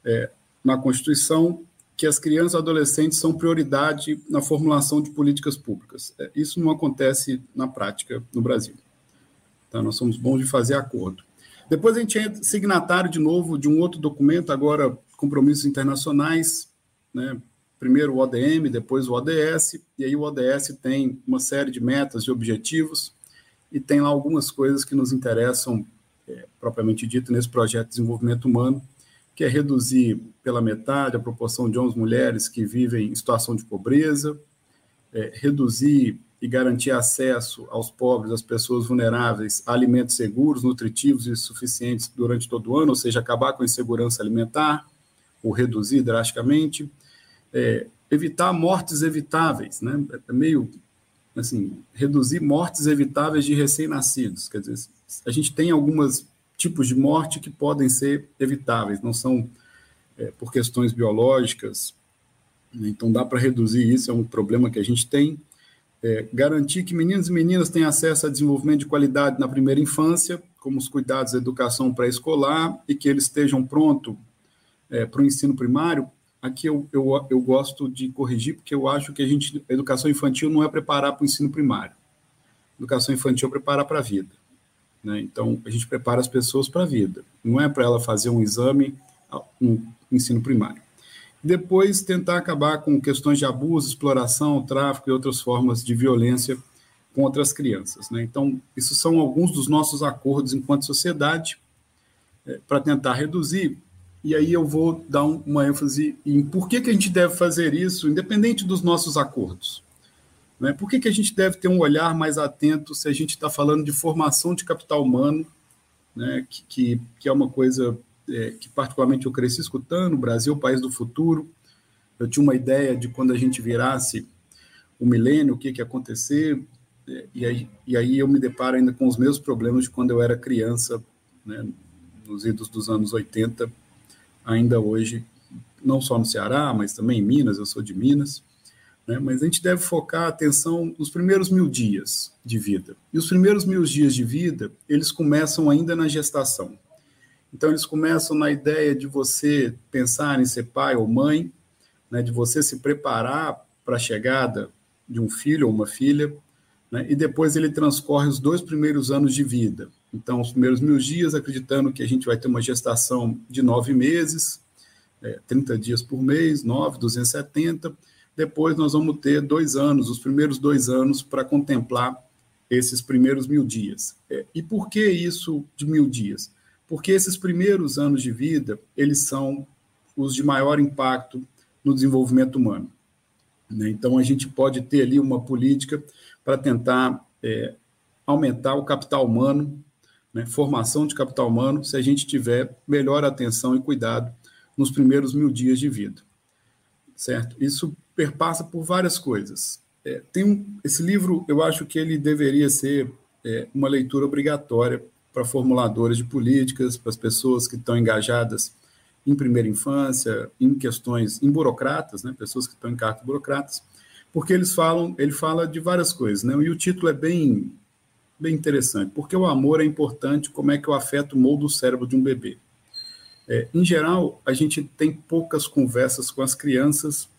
é, na Constituição, que as crianças e adolescentes são prioridade na formulação de políticas públicas. É, isso não acontece na prática no Brasil. Tá? Nós somos bons de fazer acordo. Depois a gente é signatário de novo de um outro documento, agora compromissos internacionais, né? primeiro o ODM, depois o ODS, e aí o ODS tem uma série de metas e objetivos, e tem lá algumas coisas que nos interessam é, propriamente dito, nesse projeto de desenvolvimento humano, que é reduzir pela metade a proporção de homens e mulheres que vivem em situação de pobreza, é, reduzir e garantir acesso aos pobres, às pessoas vulneráveis, a alimentos seguros, nutritivos e suficientes durante todo o ano, ou seja, acabar com a insegurança alimentar, ou reduzir drasticamente, é, evitar mortes evitáveis, né? É meio assim, reduzir mortes evitáveis de recém-nascidos, quer dizer, a gente tem alguns tipos de morte que podem ser evitáveis, não são é, por questões biológicas, né? então dá para reduzir isso, é um problema que a gente tem. É, garantir que meninos e meninas tenham acesso a desenvolvimento de qualidade na primeira infância, como os cuidados da educação pré-escolar, e que eles estejam prontos é, para o ensino primário. Aqui eu, eu, eu gosto de corrigir, porque eu acho que a gente, a educação infantil não é preparar para o ensino primário. Educação infantil é preparar para a vida. Né? Então, a gente prepara as pessoas para a vida, não é para ela fazer um exame, um ensino primário. Depois, tentar acabar com questões de abuso, exploração, tráfico e outras formas de violência contra as crianças. Né? Então, isso são alguns dos nossos acordos enquanto sociedade é, para tentar reduzir. E aí eu vou dar um, uma ênfase em por que, que a gente deve fazer isso, independente dos nossos acordos. Né? Por que, que a gente deve ter um olhar mais atento se a gente está falando de formação de capital humano, né? que, que, que é uma coisa é, que particularmente eu cresci escutando, Brasil, país do futuro. Eu tinha uma ideia de quando a gente virasse o milênio, o que, que ia acontecer. e aí, e aí eu me deparo ainda com os meus problemas de quando eu era criança, né, nos idos dos anos 80, ainda hoje, não só no Ceará, mas também em Minas, eu sou de Minas, né, mas a gente deve focar a atenção nos primeiros mil dias de vida. E os primeiros mil dias de vida, eles começam ainda na gestação. Então, eles começam na ideia de você pensar em ser pai ou mãe, né, de você se preparar para a chegada de um filho ou uma filha, né, e depois ele transcorre os dois primeiros anos de vida. Então, os primeiros mil dias, acreditando que a gente vai ter uma gestação de nove meses, é, 30 dias por mês, nove, 270. Depois nós vamos ter dois anos, os primeiros dois anos, para contemplar esses primeiros mil dias. É, e por que isso de mil dias? Porque esses primeiros anos de vida, eles são os de maior impacto no desenvolvimento humano. Né? Então, a gente pode ter ali uma política para tentar é, aumentar o capital humano, né? formação de capital humano, se a gente tiver melhor atenção e cuidado nos primeiros mil dias de vida. Certo? Isso perpassa por várias coisas. É, tem um, esse livro, eu acho que ele deveria ser é, uma leitura obrigatória para formuladores de políticas, para as pessoas que estão engajadas em primeira infância, em questões, em burocratas, né, pessoas que estão em cargos burocratas, porque eles falam, ele fala de várias coisas, né, e o título é bem, bem interessante, porque o amor é importante, como é que o afeto molda o cérebro de um bebê. É, em geral, a gente tem poucas conversas com as crianças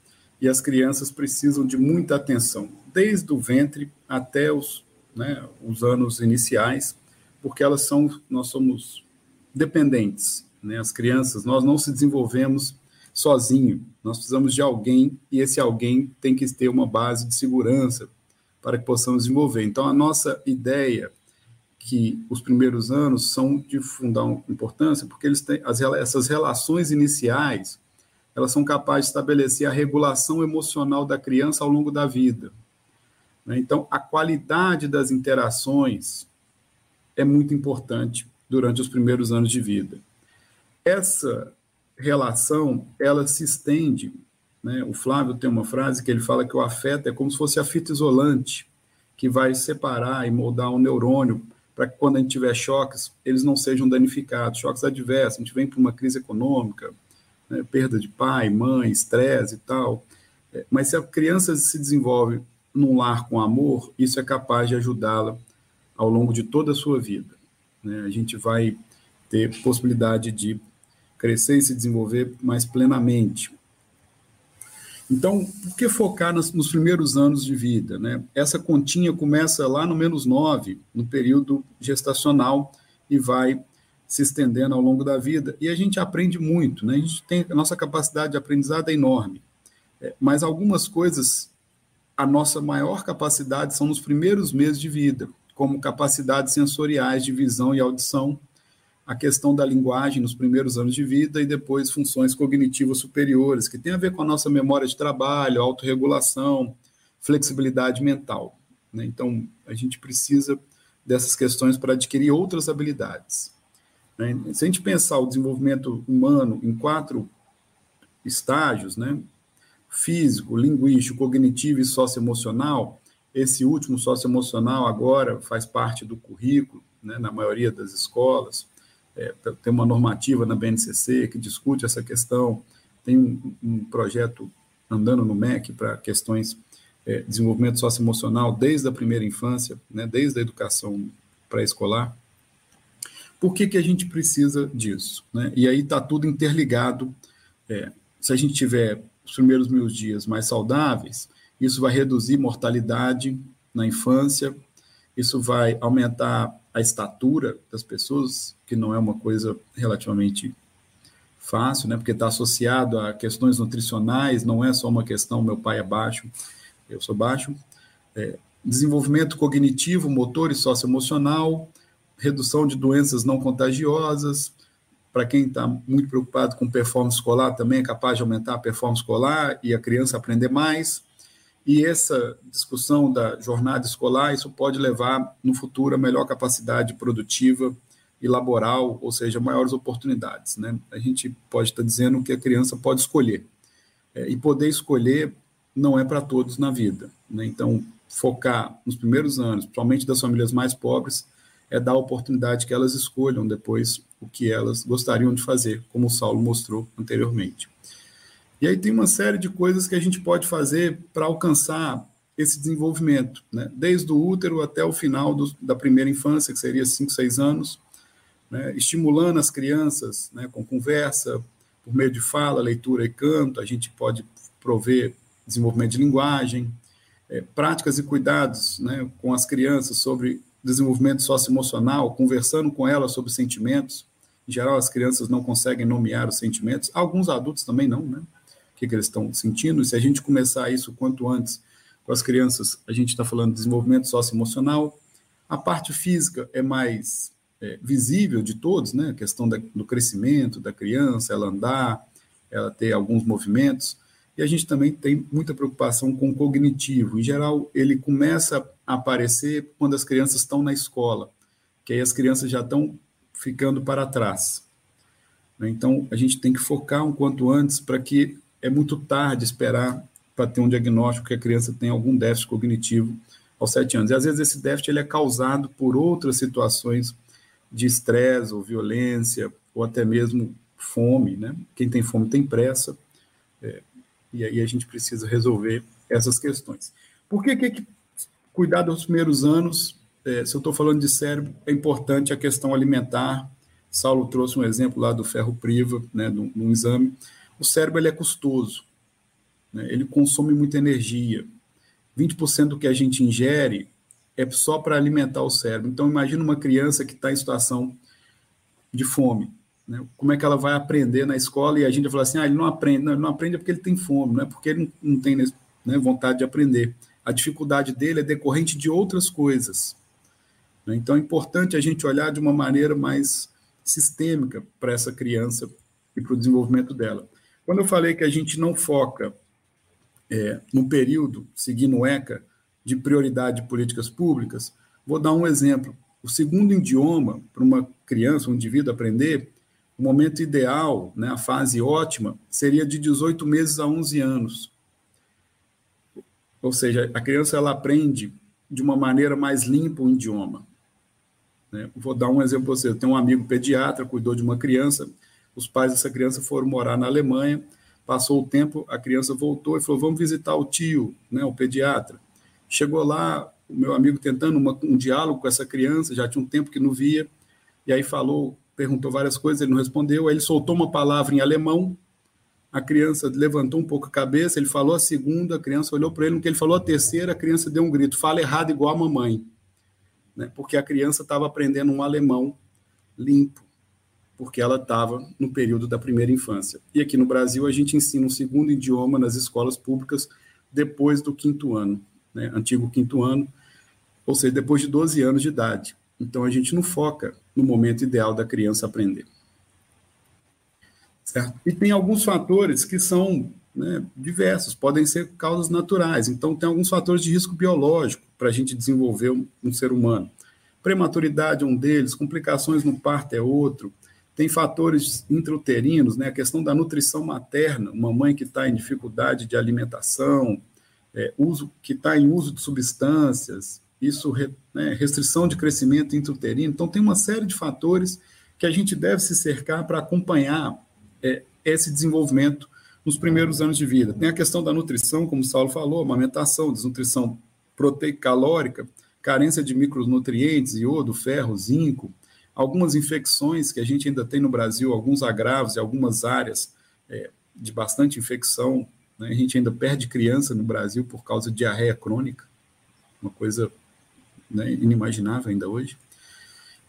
e as crianças precisam de muita atenção, desde o ventre até os, né, os anos iniciais, porque elas são, nós somos dependentes né? As crianças, nós não se desenvolvemos sozinho, nós precisamos de alguém e esse alguém tem que ter uma base de segurança para que possamos desenvolver. Então, a nossa ideia que os primeiros anos são de fundamental importância, porque eles têm as, essas relações iniciais, elas são capazes de estabelecer a regulação emocional da criança ao longo da vida. Né? Então, a qualidade das interações é muito importante durante os primeiros anos de vida. Essa relação, ela se estende, né? O Flávio tem uma frase que ele fala que o afeto é como se fosse a fita isolante que vai separar e moldar um neurônio para que quando a gente tiver choques, eles não sejam danificados, choques adversos, a gente vem para uma crise econômica, né? perda de pai, mãe, estresse e tal, é, mas se a criança se desenvolve num lar com amor, isso é capaz de ajudá-la ao longo de toda a sua vida. Né? A gente vai ter possibilidade de crescer e se desenvolver mais plenamente. Então, por que focar nos, nos primeiros anos de vida? Né? Essa continha começa lá no menos 9, no período gestacional, e vai se estendendo ao longo da vida. E a gente aprende muito, né? a gente tem a nossa capacidade de aprendizado é enorme. É, mas algumas coisas, a nossa maior capacidade são nos primeiros meses de vida, como capacidades sensoriais de visão e audição, a questão da linguagem nos primeiros anos de vida e depois funções cognitivas superiores, que tem a ver com a nossa memória de trabalho, autorregulação, flexibilidade mental. Né? Então, a gente precisa dessas questões para adquirir outras habilidades. Né? Se a gente pensar o desenvolvimento humano em quatro estágios, né? físico, linguístico, cognitivo e socioemocional, esse último socioemocional agora faz parte do currículo, né, na maioria das escolas, é, tem uma normativa na BNCC que discute essa questão, tem um, um projeto andando no MEC para questões é, desenvolvimento socioemocional desde a primeira infância, né, desde a educação pré-escolar. Por que, que a gente precisa disso? Né? E aí está tudo interligado. É, se a gente tiver os primeiros mil dias mais saudáveis, isso vai reduzir mortalidade na infância, isso vai aumentar a estatura das pessoas, que não é uma coisa relativamente fácil, né? Porque está associado a questões nutricionais, não é só uma questão meu pai é baixo, eu sou baixo. É, desenvolvimento cognitivo, motor e socioemocional, redução de doenças não contagiosas. Para quem está muito preocupado com performance escolar, também é capaz de aumentar a performance escolar e a criança aprender mais. E essa discussão da jornada escolar, isso pode levar no futuro a melhor capacidade produtiva e laboral, ou seja, maiores oportunidades. Né? A gente pode estar dizendo que a criança pode escolher. É, e poder escolher não é para todos na vida. Né? Então, focar nos primeiros anos, principalmente das famílias mais pobres, é dar a oportunidade que elas escolham depois o que elas gostariam de fazer, como o Saulo mostrou anteriormente. E aí tem uma série de coisas que a gente pode fazer para alcançar esse desenvolvimento, né? desde o útero até o final do, da primeira infância, que seria 5, 6 anos, né? estimulando as crianças né, com conversa, por meio de fala, leitura e canto, a gente pode prover desenvolvimento de linguagem, é, práticas e cuidados né, com as crianças sobre desenvolvimento socioemocional, conversando com elas sobre sentimentos. Em geral, as crianças não conseguem nomear os sentimentos, alguns adultos também não, né? O que, que eles estão sentindo. E se a gente começar isso quanto antes com as crianças, a gente está falando de desenvolvimento socioemocional. A parte física é mais é, visível de todos, né? A questão da, do crescimento da criança, ela andar, ela ter alguns movimentos. E a gente também tem muita preocupação com o cognitivo. Em geral, ele começa aparecer quando as crianças estão na escola, que aí as crianças já estão ficando para trás. Né? Então, a gente tem que focar um quanto antes para que é muito tarde esperar para ter um diagnóstico que a criança tem algum déficit cognitivo aos sete anos. E às vezes esse déficit ele é causado por outras situações de estresse ou violência, ou até mesmo fome. Né? Quem tem fome tem pressa. É, e aí a gente precisa resolver essas questões. Por que, que cuidar dos primeiros anos, é, se eu estou falando de cérebro, é importante a questão alimentar. Saulo trouxe um exemplo lá do ferro priva, né, num, num exame. O cérebro ele é custoso, né, ele consome muita energia. 20% do que a gente ingere é só para alimentar o cérebro. Então, imagina uma criança que está em situação de fome. Né? Como é que ela vai aprender na escola e a gente vai falar assim, ah, ele não aprende, não, ele não aprende porque ele tem fome, não é porque ele não, não tem né, vontade de aprender. A dificuldade dele é decorrente de outras coisas. Né? Então é importante a gente olhar de uma maneira mais sistêmica para essa criança e para o desenvolvimento dela. Quando eu falei que a gente não foca é, no período, seguindo o ECA, de prioridade de políticas públicas, vou dar um exemplo. O segundo idioma para uma criança, um indivíduo aprender, o momento ideal, né, a fase ótima, seria de 18 meses a 11 anos. Ou seja, a criança ela aprende de uma maneira mais limpa o idioma. Né? Vou dar um exemplo para você. Eu tenho um amigo pediatra, cuidou de uma criança, os pais dessa criança foram morar na Alemanha, passou o tempo, a criança voltou e falou, vamos visitar o tio, né, o pediatra. Chegou lá, o meu amigo tentando uma, um diálogo com essa criança, já tinha um tempo que não via, e aí falou perguntou várias coisas, ele não respondeu, aí ele soltou uma palavra em alemão, a criança levantou um pouco a cabeça, ele falou a segunda, a criança olhou para ele, no que ele falou a terceira, a criança deu um grito, fala errado igual a mamãe, né? porque a criança estava aprendendo um alemão limpo, porque ela estava no período da primeira infância. E aqui no Brasil a gente ensina um segundo idioma nas escolas públicas depois do quinto ano, né? antigo quinto ano, ou seja, depois de 12 anos de idade. Então a gente não foca no momento ideal da criança aprender. Certo? E tem alguns fatores que são né, diversos, podem ser causas naturais. Então tem alguns fatores de risco biológico para a gente desenvolver um, um ser humano. Prematuridade é um deles, complicações no parto é outro. Tem fatores intrauterinos, né, a questão da nutrição materna, uma mãe que está em dificuldade de alimentação, é, uso que está em uso de substâncias, isso né, restrição de crescimento intrauterino. Então, tem uma série de fatores que a gente deve se cercar para acompanhar é, esse desenvolvimento nos primeiros anos de vida. Tem a questão da nutrição, como o Saulo falou, amamentação, desnutrição proteica calórica, carência de micronutrientes, iodo, ferro, zinco, algumas infecções que a gente ainda tem no Brasil, alguns agravos e algumas áreas é, de bastante infecção. Né? A gente ainda perde criança no Brasil por causa de diarreia crônica, uma coisa né, inimaginável ainda hoje,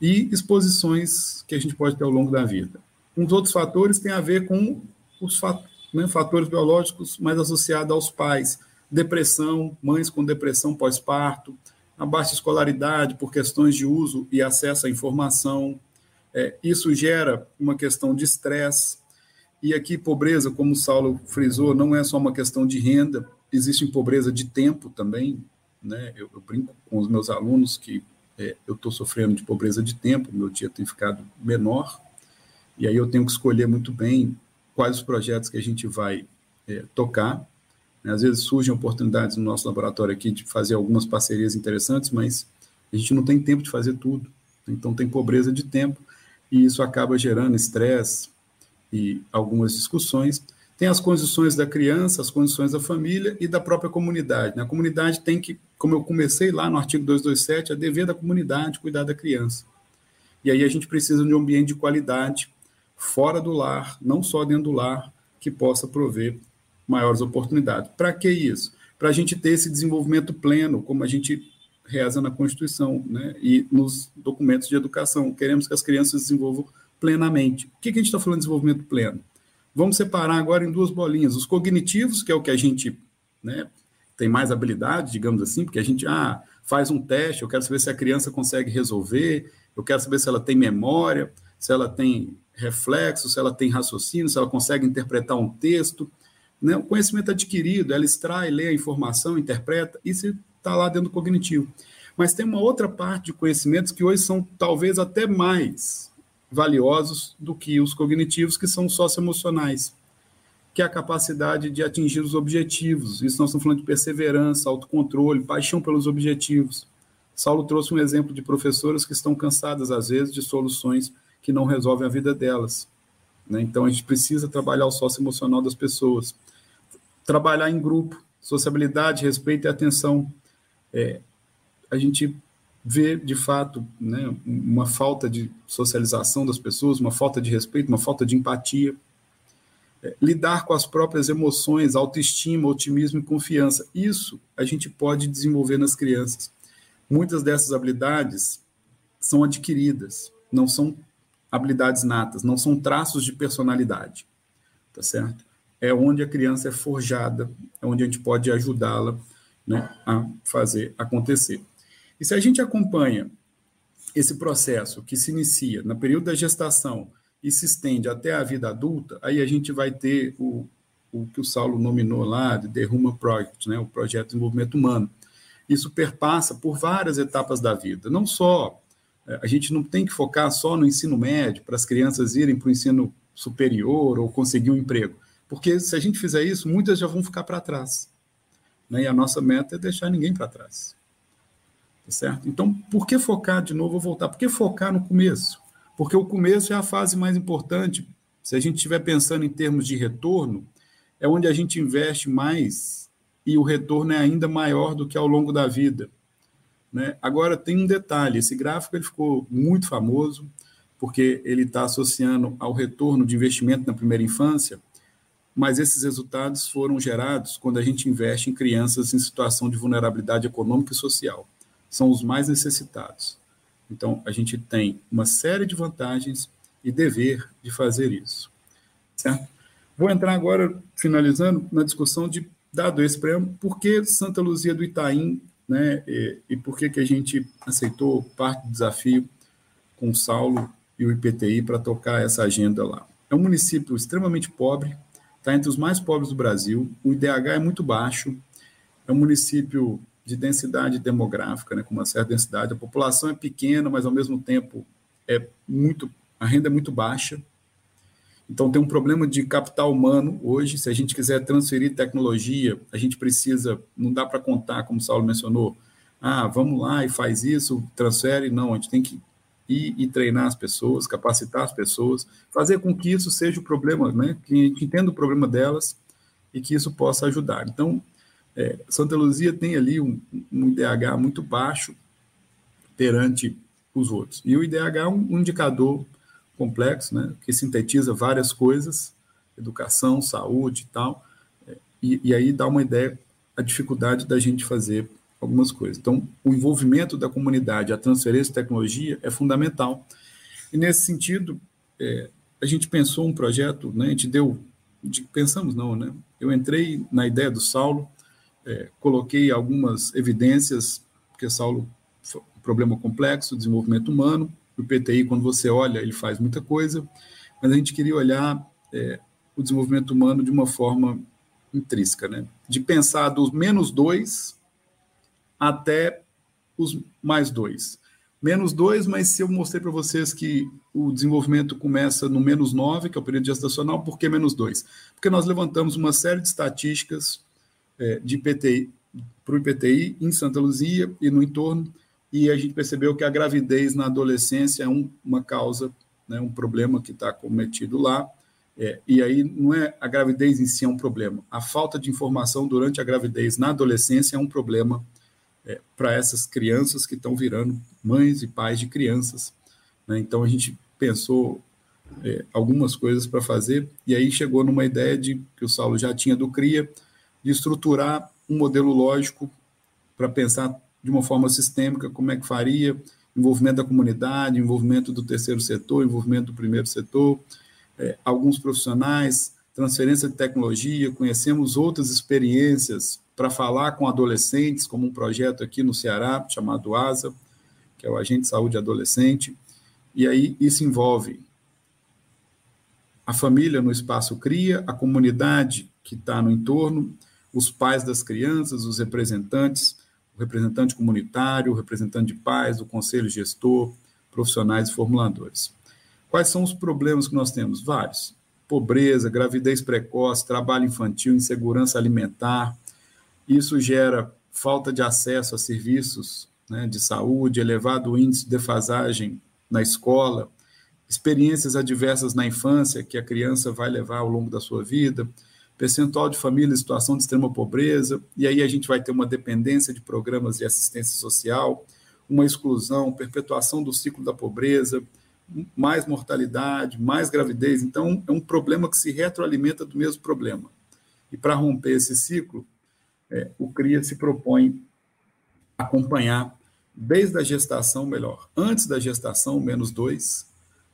e exposições que a gente pode ter ao longo da vida. Uns outros fatores têm a ver com os né, fatores biológicos mais associados aos pais, depressão, mães com depressão pós-parto, a baixa escolaridade por questões de uso e acesso à informação. É, isso gera uma questão de estresse. E aqui, pobreza, como o Saulo frisou, não é só uma questão de renda, existe pobreza de tempo também. Né? Eu, eu brinco com os meus alunos que é, eu estou sofrendo de pobreza de tempo, meu dia tem ficado menor, e aí eu tenho que escolher muito bem quais os projetos que a gente vai é, tocar, Às vezes surgem oportunidades no nosso laboratório aqui de fazer algumas parcerias interessantes, mas a gente não tem tempo de fazer tudo. Então tem pobreza de tempo e isso acaba gerando estresse e algumas discussões. Tem as condições da criança, as condições da família e da própria comunidade. Né? A comunidade tem que, como eu comecei lá no artigo 227, é dever da comunidade cuidar da criança. E aí a gente precisa de um ambiente de qualidade fora do lar, não só dentro do lar, que possa prover maiores oportunidades. Para que isso? Para a gente ter esse desenvolvimento pleno, como a gente reza na Constituição né? e nos documentos de educação. Queremos que as crianças desenvolvam plenamente. O que, que a gente está falando de desenvolvimento pleno? Vamos separar agora em duas bolinhas. Os cognitivos, que é o que a gente né, tem mais habilidade, digamos assim, porque a gente ah, faz um teste, eu quero saber se a criança consegue resolver, eu quero saber se ela tem memória, se ela tem reflexo, se ela tem raciocínio, se ela consegue interpretar um texto. Né? O conhecimento adquirido, ela extrai, lê a informação, interpreta, isso está lá dentro do cognitivo. Mas tem uma outra parte de conhecimentos que hoje são talvez até mais valiosos do que os cognitivos, que são socioemocionais, que é a capacidade de atingir os objetivos. Isso nós estamos falando de perseverança, autocontrole, paixão pelos objetivos. Saulo trouxe um exemplo de professoras que estão cansadas, às vezes, de soluções que não resolvem a vida delas. Né? Então, a gente precisa trabalhar o socioemocional das pessoas trabalhar em grupo, sociabilidade, respeito e atenção. É, a gente vê, de fato, né, uma falta de socialização das pessoas, uma falta de respeito, uma falta de empatia. É, lidar com as próprias emoções, autoestima, otimismo e confiança. Isso a gente pode desenvolver nas crianças. Muitas dessas habilidades são adquiridas, não são habilidades natas, não são traços de personalidade, tá certo? é onde a criança é forjada, é onde a gente pode ajudá-la né, a fazer acontecer. E se a gente acompanha esse processo que se inicia no período da gestação e se estende até a vida adulta, aí a gente vai ter o, o que o Saulo nominou lá de The Human Project, né, o Projeto de Desenvolvimento Humano. Isso perpassa por várias etapas da vida, não só a gente não tem que focar só no ensino médio para as crianças irem para o ensino superior ou conseguir um emprego. Porque se a gente fizer isso, muitas já vão ficar para trás. Né? E a nossa meta é deixar ninguém para trás. Tá certo? Então, por que focar de novo? Vou voltar. Por que focar no começo? Porque o começo é a fase mais importante. Se a gente estiver pensando em termos de retorno, é onde a gente investe mais e o retorno é ainda maior do que ao longo da vida. Né? Agora, tem um detalhe: esse gráfico ele ficou muito famoso, porque ele está associando ao retorno de investimento na primeira infância mas esses resultados foram gerados quando a gente investe em crianças em situação de vulnerabilidade econômica e social. São os mais necessitados. Então, a gente tem uma série de vantagens e dever de fazer isso. Certo? Vou entrar agora, finalizando, na discussão de, dado esse prêmio, por que Santa Luzia do Itaim, né, e, e por que, que a gente aceitou parte do desafio com o Saulo e o IPTI para tocar essa agenda lá. É um município extremamente pobre, está entre os mais pobres do Brasil, o IDH é muito baixo, é um município de densidade demográfica, né, com uma certa densidade, a população é pequena, mas ao mesmo tempo é muito, a renda é muito baixa, então tem um problema de capital humano hoje, se a gente quiser transferir tecnologia, a gente precisa, não dá para contar, como o Saulo mencionou, ah, vamos lá e faz isso, transfere, não, a gente tem que e, e, treinar as pessoas, capacitar as pessoas, fazer com que isso seja o problema, né? que a gente entenda o problema delas e que isso possa ajudar. Então, é, Santa Luzia tem ali um, um, IDH muito baixo perante os outros. E o IDH é um, um indicador complexo, né? que sintetiza várias coisas, educação, saúde e tal, e, e aí dá uma ideia a dificuldade da gente fazer algumas coisas. Então, o envolvimento da comunidade, a transferência de tecnologia é fundamental. E nesse sentido, é, a gente pensou um projeto, né, a gente deu, de, pensamos não, né? Eu entrei na ideia do Saulo, é, coloquei algumas evidências, porque Saulo problema complexo, desenvolvimento humano, o PTI, quando você olha, ele faz muita coisa, mas a gente queria olhar é, o desenvolvimento humano de uma forma intrínseca, né? De pensar dos menos dois até os mais dois. Menos dois, mas se eu mostrei para vocês que o desenvolvimento começa no menos nove, que é o período gestacional, por que menos dois? Porque nós levantamos uma série de estatísticas é, de IPTI para o IPTI em Santa Luzia e no entorno, e a gente percebeu que a gravidez na adolescência é um, uma causa, né, um problema que está cometido lá, é, e aí não é a gravidez em si é um problema, a falta de informação durante a gravidez na adolescência é um problema é, para essas crianças que estão virando mães e pais de crianças. Né? Então a gente pensou é, algumas coisas para fazer, e aí chegou numa ideia de que o Saulo já tinha do CRIA, de estruturar um modelo lógico para pensar de uma forma sistêmica como é que faria, envolvimento da comunidade, envolvimento do terceiro setor, envolvimento do primeiro setor, é, alguns profissionais, transferência de tecnologia, conhecemos outras experiências para falar com adolescentes, como um projeto aqui no Ceará chamado ASA, que é o Agente de Saúde Adolescente, e aí isso envolve a família no espaço CRIA, a comunidade que está no entorno, os pais das crianças, os representantes, representante comunitário, representante de pais, o conselho gestor, profissionais e formuladores. Quais são os problemas que nós temos? Vários. Pobreza, gravidez precoce, trabalho infantil, insegurança alimentar. Isso gera falta de acesso a serviços né, de saúde, elevado índice de defasagem na escola, experiências adversas na infância que a criança vai levar ao longo da sua vida, percentual de famílias em situação de extrema pobreza, e aí a gente vai ter uma dependência de programas de assistência social, uma exclusão, perpetuação do ciclo da pobreza, mais mortalidade, mais gravidez. Então, é um problema que se retroalimenta do mesmo problema. E para romper esse ciclo, é, o CRIA se propõe acompanhar desde a gestação, melhor, antes da gestação, menos dois,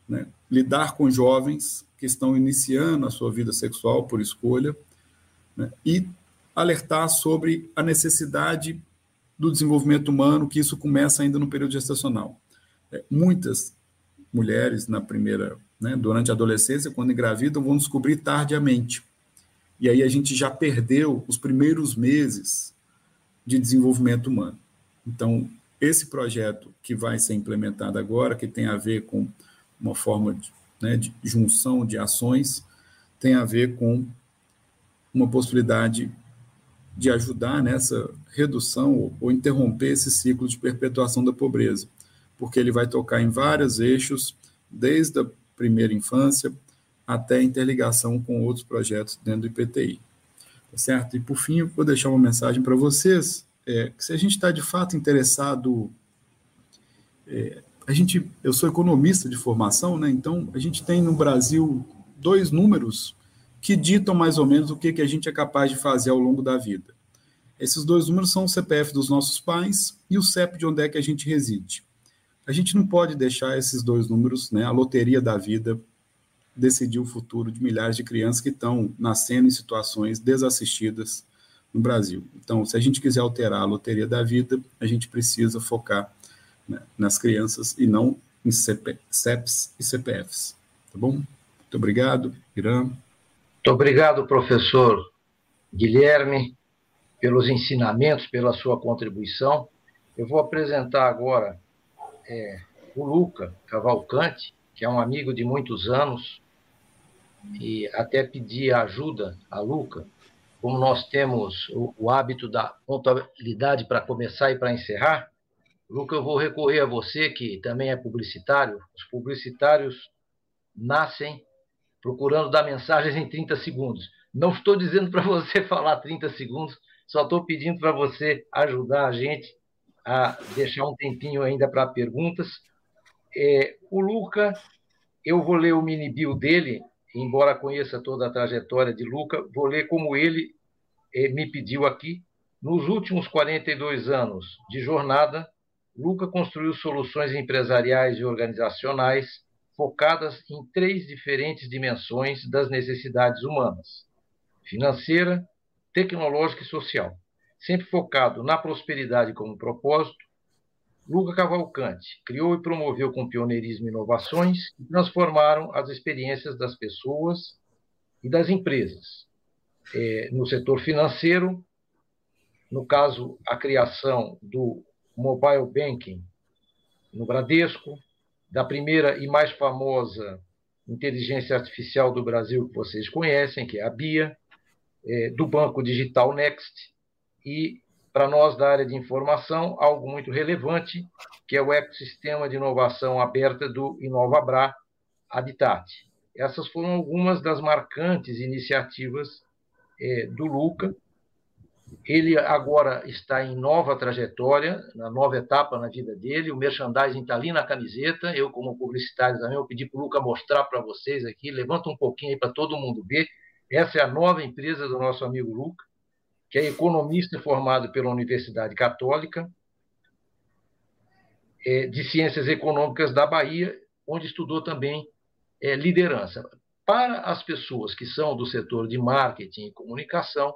né, lidar com jovens que estão iniciando a sua vida sexual por escolha, né, e alertar sobre a necessidade do desenvolvimento humano, que isso começa ainda no período gestacional. É, muitas mulheres na primeira, né, durante a adolescência, quando engravidam, vão descobrir tardiamente. E aí a gente já perdeu os primeiros meses de desenvolvimento humano. Então, esse projeto que vai ser implementado agora, que tem a ver com uma forma de né, de junção de ações, tem a ver com uma possibilidade de ajudar nessa redução ou, ou interromper esse ciclo de perpetuação da pobreza, porque ele vai tocar em vários eixos, desde a primeira infância até a interligação com outros projetos dentro do IPTI. Tá certo? E, por fim, eu vou deixar uma mensagem para vocês, é, que se a gente está de fato interessado é, a gente, eu sou economista de formação, né? Então a gente tem no Brasil dois números que ditam mais ou menos o que, que a gente é capaz de fazer ao longo da vida. Esses dois números são o CPF dos nossos pais e o CEP de onde é que a gente reside. A gente não pode deixar esses dois números, né, a loteria da vida, decidir o futuro de milhares de crianças que estão nascendo em situações desassistidas no Brasil. Então, se a gente quiser alterar a loteria da vida, a gente precisa focar né, nas crianças e não em CP, CEPs e CPFs. Tá bom? Muito obrigado, Irã. Muito obrigado, professor Guilherme, pelos ensinamentos, pela sua contribuição. Eu vou apresentar agora é, o Luca Cavalcante, que é um amigo de muitos anos, e até pedir ajuda a Luca, como nós temos o, o hábito da contabilidade para começar e para encerrar, Luca, eu vou recorrer a você, que também é publicitário. Os publicitários nascem procurando dar mensagens em 30 segundos. Não estou dizendo para você falar 30 segundos, só estou pedindo para você ajudar a gente a deixar um tempinho ainda para perguntas. É, o Luca, eu vou ler o mini bio dele, embora conheça toda a trajetória de Luca, vou ler como ele é, me pediu aqui. Nos últimos 42 anos de jornada, Luca construiu soluções empresariais e organizacionais focadas em três diferentes dimensões das necessidades humanas: financeira, tecnológica e social. Sempre focado na prosperidade como propósito, Luca Cavalcante criou e promoveu com pioneirismo inovações que transformaram as experiências das pessoas e das empresas. É, no setor financeiro, no caso, a criação do mobile banking no Bradesco, da primeira e mais famosa inteligência artificial do Brasil que vocês conhecem, que é a BIA, é, do Banco Digital Next, e, para nós da área de informação, algo muito relevante, que é o ecossistema de inovação aberta do InovaBra Habitat. Essas foram algumas das marcantes iniciativas é, do Luca. Ele agora está em nova trajetória, na nova etapa na vida dele. O merchandising está ali na camiseta. Eu, como publicitário também, eu pedi para o Luca mostrar para vocês aqui. Levanta um pouquinho aí para todo mundo ver. Essa é a nova empresa do nosso amigo Luca, que é economista formado pela Universidade Católica é, de Ciências Econômicas da Bahia, onde estudou também é, liderança. Para as pessoas que são do setor de marketing e comunicação,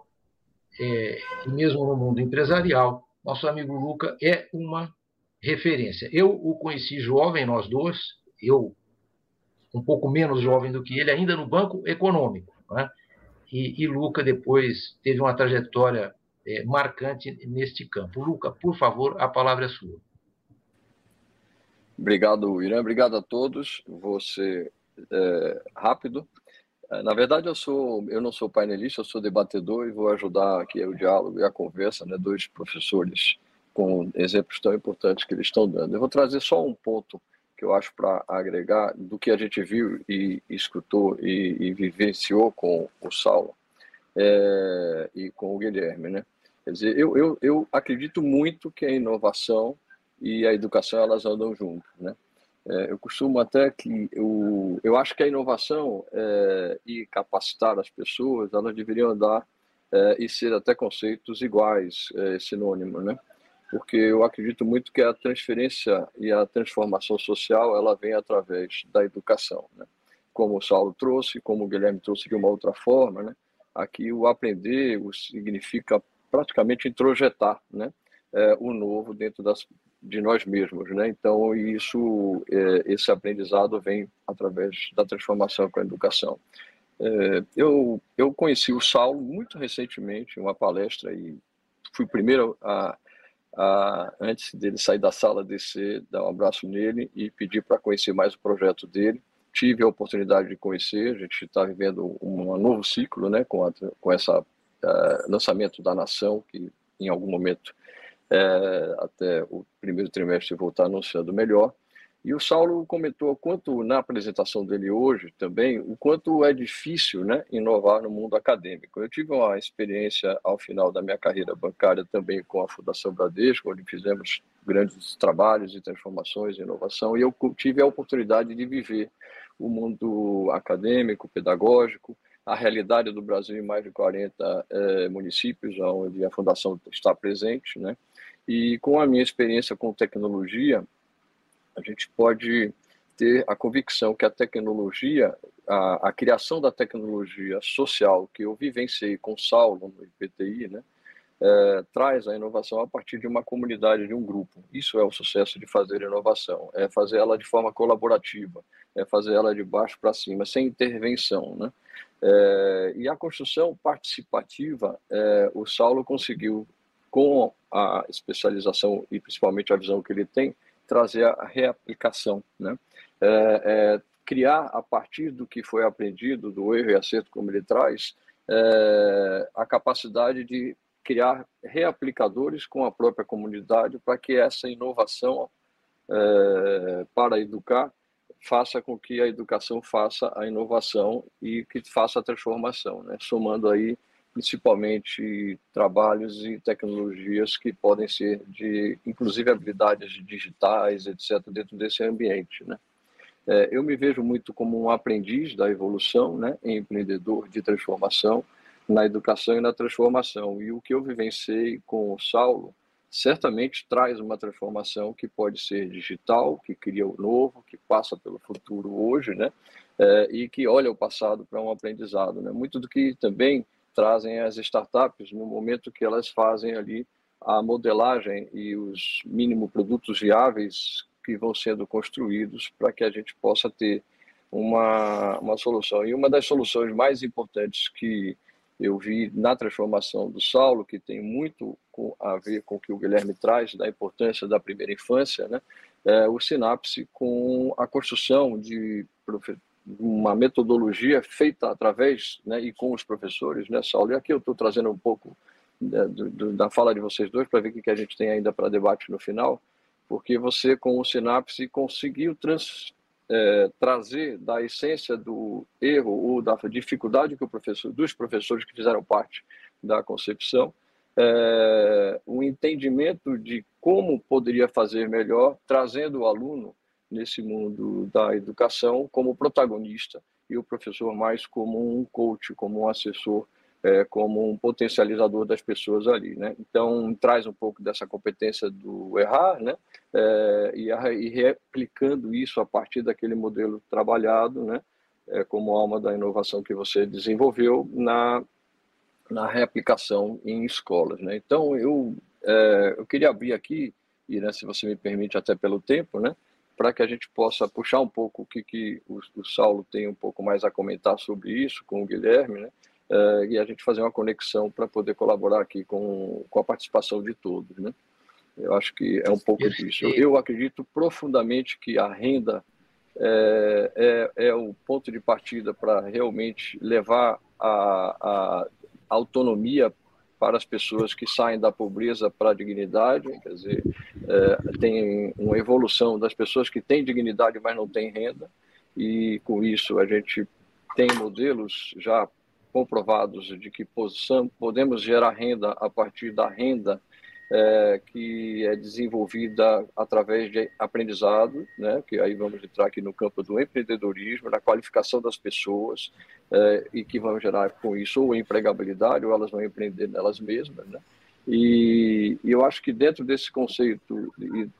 é, e mesmo no mundo empresarial, nosso amigo Luca é uma referência. Eu o conheci jovem, nós dois, eu um pouco menos jovem do que ele, ainda no banco econômico. Né? E, e Luca depois teve uma trajetória é, marcante neste campo. Luca, por favor, a palavra é sua. Obrigado, Irã. Obrigado a todos. Você é, rápido. É, na verdade, eu sou, eu não sou painelista, eu sou debatedor e vou ajudar aqui o diálogo e a conversa, né? Dois professores com exemplos tão importantes que eles estão dando. Eu vou trazer só um ponto que eu acho para agregar do que a gente viu e escutou e, e vivenciou com o Saulo é, e com o Guilherme, né? Quer dizer, eu, eu, eu acredito muito que a inovação e a educação elas andam juntas, né? É, eu costumo até que eu, eu acho que a inovação é, e capacitar as pessoas, elas deveriam andar é, e ser até conceitos iguais, é, sinônimos, né? Porque eu acredito muito que a transferência e a transformação social ela vem através da educação, né? Como o Saulo trouxe, como o Guilherme trouxe de uma outra forma, né? Aqui o aprender o significa praticamente introjetar, né? É, o novo dentro das de nós mesmos, né? Então isso, é, esse aprendizado vem através da transformação com a educação. É, eu eu conheci o Saulo muito recentemente em uma palestra e fui primeiro a, a antes dele sair da sala descer, dar um abraço nele e pedir para conhecer mais o projeto dele. Tive a oportunidade de conhecer, a gente está vivendo um, um, novo ciclo, né, com a, com essa uh, lançamento da nação que em algum momento é, até o primeiro trimestre voltar anunciando melhor. E o Saulo comentou quanto na apresentação dele hoje também, o quanto é difícil, né, inovar no mundo acadêmico. Eu tive uma experiência ao final da minha carreira bancária também com a Fundação Bradesco, onde fizemos grandes trabalhos de transformações e inovação, e eu tive a oportunidade de viver o mundo acadêmico, pedagógico, a realidade do Brasil em mais de 40 é, municípios, onde a fundação está presente, né? E com a minha experiência com tecnologia, a gente pode ter a convicção que a tecnologia, a, a criação da tecnologia social que eu vivenciei com Saulo no IPTI, né, é, traz a inovação a partir de uma comunidade, de um grupo. Isso é o sucesso de fazer inovação, é fazer ela de forma colaborativa, é fazer ela de baixo para cima, sem intervenção. Né? É, e a construção participativa, é, o Saulo conseguiu com a especialização e principalmente a visão que ele tem, trazer a reaplicação, né? É, é, criar a partir do que foi aprendido, do erro e acerto como ele traz, é, a capacidade de criar reaplicadores com a própria comunidade para que essa inovação é, para educar faça com que a educação faça a inovação e que faça a transformação, né? somando aí principalmente trabalhos e tecnologias que podem ser de, inclusive habilidades digitais, etc., dentro desse ambiente, né? É, eu me vejo muito como um aprendiz da evolução, né, empreendedor de transformação na educação e na transformação. E o que eu vivenciei com o Saulo certamente traz uma transformação que pode ser digital, que cria o novo, que passa pelo futuro hoje, né, é, e que olha o passado para um aprendizado. Né? Muito do que também trazem as startups no momento que elas fazem ali a modelagem e os mínimo produtos viáveis que vão sendo construídos para que a gente possa ter uma, uma solução. E uma das soluções mais importantes que eu vi na transformação do Saulo, que tem muito a ver com o que o Guilherme traz, da importância da primeira infância, né? é o Sinapse com a construção de uma metodologia feita através né, e com os professores, né, Saulo? E aqui eu estou trazendo um pouco da, do, da fala de vocês dois para ver o que a gente tem ainda para debate no final, porque você, com o Sinapse, conseguiu trans, é, trazer da essência do erro ou da dificuldade que o professor, dos professores que fizeram parte da concepção, é, um entendimento de como poderia fazer melhor, trazendo o aluno nesse mundo da educação como protagonista e o professor mais como um coach, como um assessor, é, como um potencializador das pessoas ali, né? Então traz um pouco dessa competência do errar, né? É, e, e, replicando isso a partir daquele modelo trabalhado, né? É, como alma da inovação que você desenvolveu na na reaplicação em escolas, né? Então eu é, eu queria abrir aqui e né, se você me permite até pelo tempo, né? para que a gente possa puxar um pouco o que, que o, o, Saulo tem um pouco mais a comentar sobre isso com o Guilherme, né? Uh, e a gente fazer uma conexão para poder colaborar aqui com, com a participação de todos, né? Eu acho que é um pouco disso. Eu, acredito profundamente que a renda é, é, é o ponto de partida para realmente levar a, a autonomia para as pessoas que saem da pobreza para a dignidade, quer dizer, é, tem uma evolução das pessoas que têm dignidade, mas não têm renda, e com isso a gente tem modelos já comprovados de que podemos gerar renda a partir da renda é, que é desenvolvida através de aprendizado, né, que aí vamos entrar aqui no campo do empreendedorismo, na qualificação das pessoas, é, e que vão gerar com isso ou empregabilidade, ou elas vão empreender nelas mesmas. Né? E, e eu acho que dentro desse conceito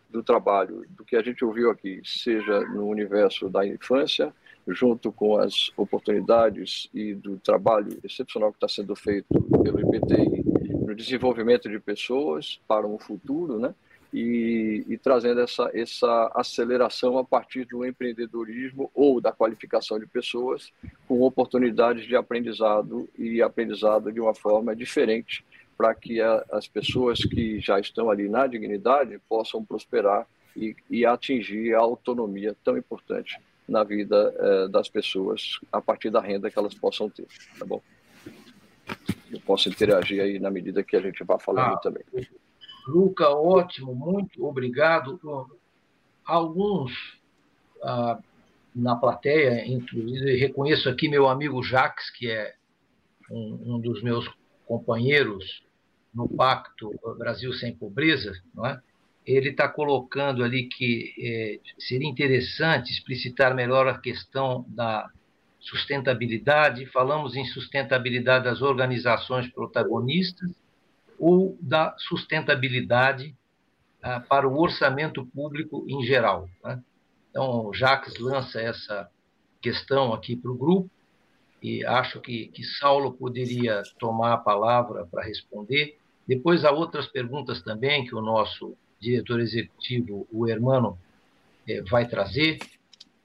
do trabalho, do que a gente ouviu aqui, seja no universo da infância, junto com as oportunidades e do trabalho excepcional que está sendo feito pelo IPTI no desenvolvimento de pessoas para um futuro, né? E, e, trazendo essa, essa aceleração a partir do empreendedorismo ou da qualificação de pessoas com oportunidades de aprendizado e aprendizado de uma forma diferente para que a, as pessoas que já estão ali na dignidade possam prosperar e, e atingir a autonomia tão importante na vida eh, das pessoas a partir da renda que elas possam ter, tá bom? eu posso interagir aí na medida que a gente vá falando ah, também. Luca, ótimo, muito obrigado. Alguns ah, na plateia, inclusive, reconheço aqui meu amigo Jacques, que é um, um dos meus companheiros no Pacto Brasil Sem Pobreza, não é? Ele está colocando ali que é, seria interessante explicitar melhor a questão da sustentabilidade, falamos em sustentabilidade das organizações protagonistas ou da sustentabilidade ah, para o orçamento público em geral. Né? Então, o Jacques lança essa questão aqui para o grupo e acho que, que Saulo poderia tomar a palavra para responder. Depois há outras perguntas também que o nosso diretor executivo, o Hermano, eh, vai trazer.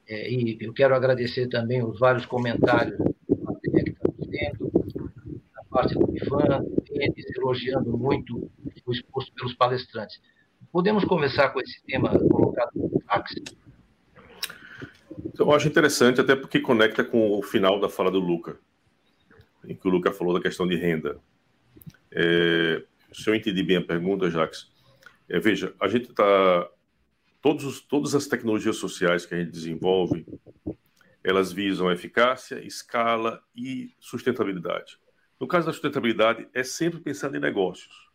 É, e eu quero agradecer também os vários comentários que está fazendo, a parte do eles elogiando muito o exposto pelos palestrantes. Podemos começar com esse tema colocado no? Então, eu acho interessante, até porque conecta com o final da fala do Luca, em que o Luca falou da questão de renda. É, se eu entendi bem a pergunta, Jacques, é, veja, a gente está todas as tecnologias sociais que a gente desenvolve, elas visam eficácia, escala e sustentabilidade. No caso da sustentabilidade, é sempre pensando em negócios.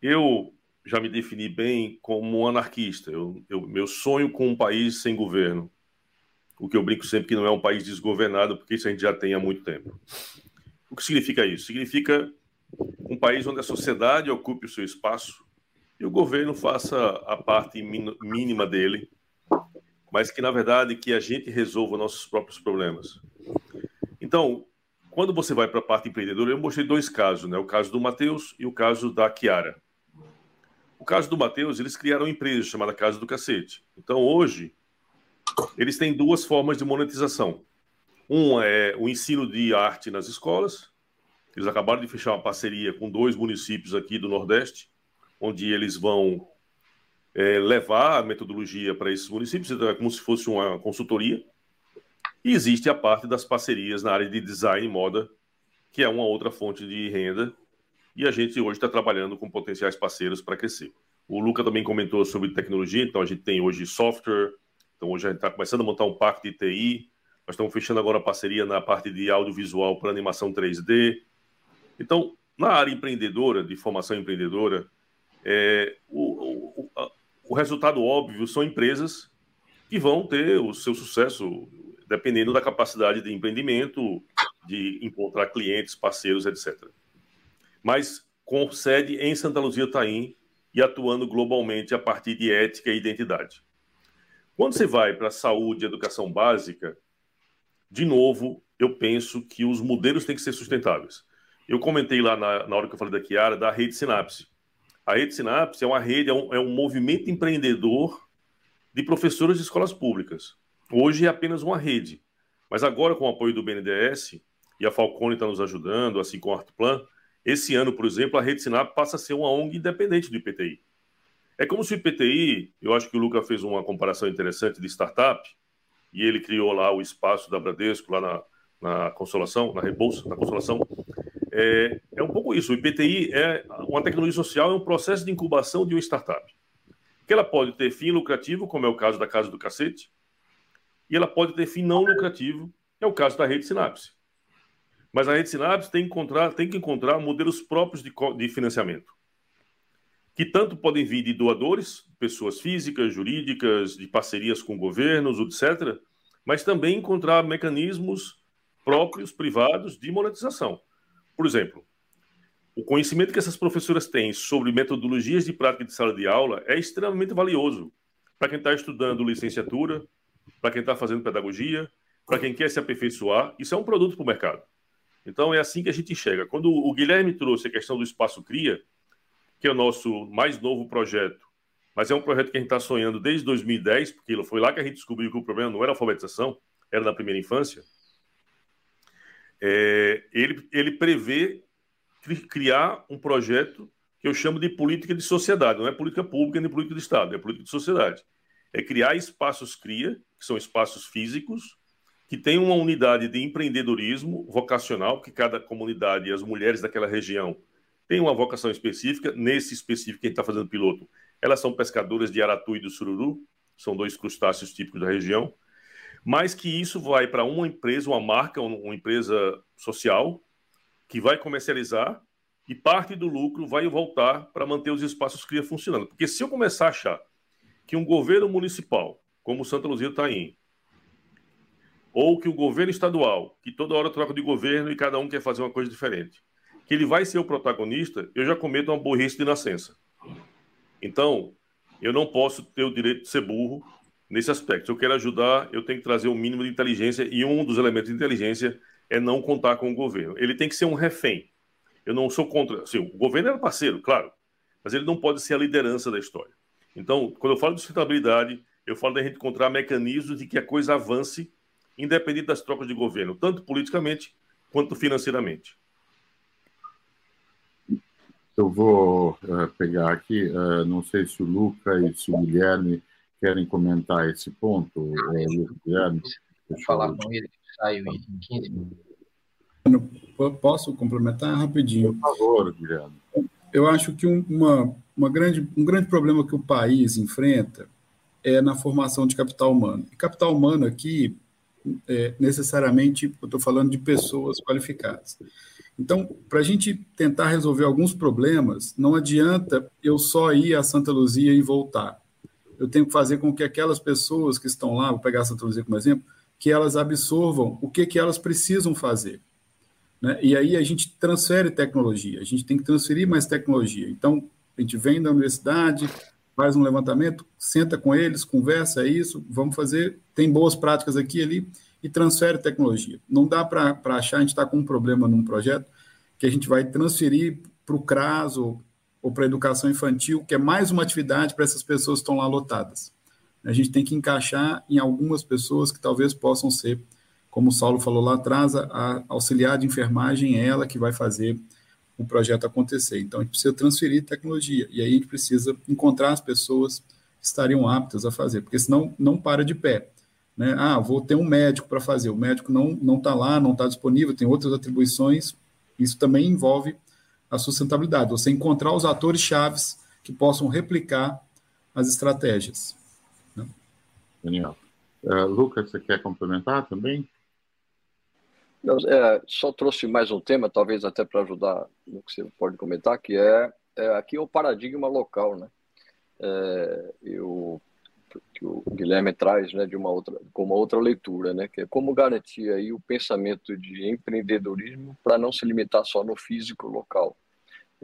Eu já me defini bem como um anarquista. Eu, eu, meu sonho com um país sem governo. O que eu brinco sempre que não é um país desgovernado, porque isso a gente já tem há muito tempo. O que significa isso? Significa um país onde a sociedade ocupe o seu espaço, e o governo faça a parte mínima dele, mas que na verdade que a gente resolva nossos próprios problemas. Então, quando você vai para a parte empreendedora, eu mostrei dois casos, né? O caso do Matheus e o caso da Kiara. O caso do Matheus, eles criaram uma empresa chamada Casa do Cacete. Então, hoje, eles têm duas formas de monetização. Uma é o ensino de arte nas escolas. Eles acabaram de fechar uma parceria com dois municípios aqui do Nordeste, onde eles vão é, levar a metodologia para esses municípios, então é como se fosse uma consultoria. E existe a parte das parcerias na área de design e moda, que é uma outra fonte de renda, e a gente hoje está trabalhando com potenciais parceiros para crescer. O Luca também comentou sobre tecnologia, então a gente tem hoje software, então hoje a gente está começando a montar um parque de TI, nós estamos fechando agora a parceria na parte de audiovisual para animação 3D. Então, na área empreendedora, de formação empreendedora, é, o, o, o resultado óbvio são empresas que vão ter o seu sucesso dependendo da capacidade de empreendimento, de encontrar clientes, parceiros, etc. Mas com sede em Santa Luzia Taim e atuando globalmente a partir de ética e identidade. Quando você vai para saúde e educação básica, de novo, eu penso que os modelos têm que ser sustentáveis. Eu comentei lá na, na hora que eu falei da Kiara, da rede Sinapse. A rede Sinapse é uma rede, é um, é um movimento empreendedor de professores de escolas públicas. Hoje é apenas uma rede, mas agora com o apoio do BNDES, e a Falcone está nos ajudando, assim como a Artplan, esse ano, por exemplo, a Rede Sinap passa a ser uma ONG independente do IPTI. É como se o IPTI, eu acho que o Luca fez uma comparação interessante de startup, e ele criou lá o espaço da Bradesco, lá na, na Consolação, na Rebolsa, na Consolação. É, é um pouco isso. O IPTI é uma tecnologia social, é um processo de incubação de uma startup. Que ela pode ter fim lucrativo, como é o caso da Casa do Cacete, e ela pode ter fim não lucrativo, é o caso da Rede Sinapse. Mas a Rede Sinapse tem que encontrar, tem que encontrar modelos próprios de, de financiamento, que tanto podem vir de doadores, pessoas físicas, jurídicas, de parcerias com governos, etc., mas também encontrar mecanismos próprios, privados, de monetização. Por exemplo, o conhecimento que essas professoras têm sobre metodologias de prática de sala de aula é extremamente valioso para quem está estudando licenciatura, para quem está fazendo pedagogia, para quem quer se aperfeiçoar. Isso é um produto para o mercado. Então é assim que a gente enxerga. Quando o Guilherme trouxe a questão do Espaço Cria, que é o nosso mais novo projeto, mas é um projeto que a gente está sonhando desde 2010, porque foi lá que a gente descobriu que o problema não era alfabetização, era na primeira infância. É, ele, ele prevê criar um projeto que eu chamo de política de sociedade, não é política pública nem política de Estado, é política de sociedade. É criar espaços CRIA, que são espaços físicos, que tem uma unidade de empreendedorismo vocacional, que cada comunidade e as mulheres daquela região têm uma vocação específica. Nesse específico que a gente está fazendo piloto, elas são pescadoras de aratu e do sururu, são dois crustáceos típicos da região. Mas que isso vai para uma empresa, uma marca, uma empresa social, que vai comercializar e parte do lucro vai voltar para manter os espaços CRIA funcionando. Porque se eu começar a achar que um governo municipal, como Santa Luzia está em, ou que o governo estadual, que toda hora troca de governo e cada um quer fazer uma coisa diferente, que ele vai ser o protagonista, eu já cometo uma burrice de nascença. Então, eu não posso ter o direito de ser burro nesse aspecto. Se eu quero ajudar, eu tenho que trazer o um mínimo de inteligência e um dos elementos de inteligência é não contar com o governo. Ele tem que ser um refém. Eu não sou contra. Assim, o governo é parceiro, claro, mas ele não pode ser a liderança da história. Então, quando eu falo de sustentabilidade, eu falo da gente encontrar mecanismos de que a coisa avance independente das trocas de governo, tanto politicamente quanto financeiramente. Eu vou uh, pegar aqui, uh, não sei se o Luca e se o Guilherme querem comentar esse ponto. Uh, Guilherme, Vou falar com ele, saio em 15 minutos. Posso complementar rapidinho? Por favor, Guilherme. Eu acho que uma, uma grande, um grande problema que o país enfrenta é na formação de capital humano. E capital humano aqui é, necessariamente, eu estou falando de pessoas qualificadas. Então, para a gente tentar resolver alguns problemas, não adianta eu só ir a Santa Luzia e voltar. Eu tenho que fazer com que aquelas pessoas que estão lá, vou pegar a Santa Luzia como exemplo, que elas absorvam o que, que elas precisam fazer. Né? E aí a gente transfere tecnologia, a gente tem que transferir mais tecnologia. Então, a gente vem da universidade, faz um levantamento, senta com eles, conversa é isso, vamos fazer, tem boas práticas aqui e ali e transfere tecnologia. Não dá para achar, a gente está com um problema num projeto que a gente vai transferir para o CRAS ou, ou para a educação infantil, que é mais uma atividade para essas pessoas que estão lá lotadas. A gente tem que encaixar em algumas pessoas que talvez possam ser, como o Saulo falou lá atrás, a auxiliar de enfermagem é ela que vai fazer o projeto acontecer. Então, a gente precisa transferir tecnologia, e aí a gente precisa encontrar as pessoas que estariam aptas a fazer, porque senão não para de pé. Né? Ah, vou ter um médico para fazer, o médico não está lá, não está disponível, tem outras atribuições, isso também envolve a sustentabilidade, você encontrar os atores chaves que possam replicar as estratégias. Daniel. Uh, Lucas, você quer complementar também? Não, é, só trouxe mais um tema, talvez até para ajudar no que você pode comentar, que é, é aqui o paradigma local, né? É, eu, que o Guilherme traz, né, de uma outra, com uma outra leitura, né, que é como garantir aí o pensamento de empreendedorismo para não se limitar só no físico local.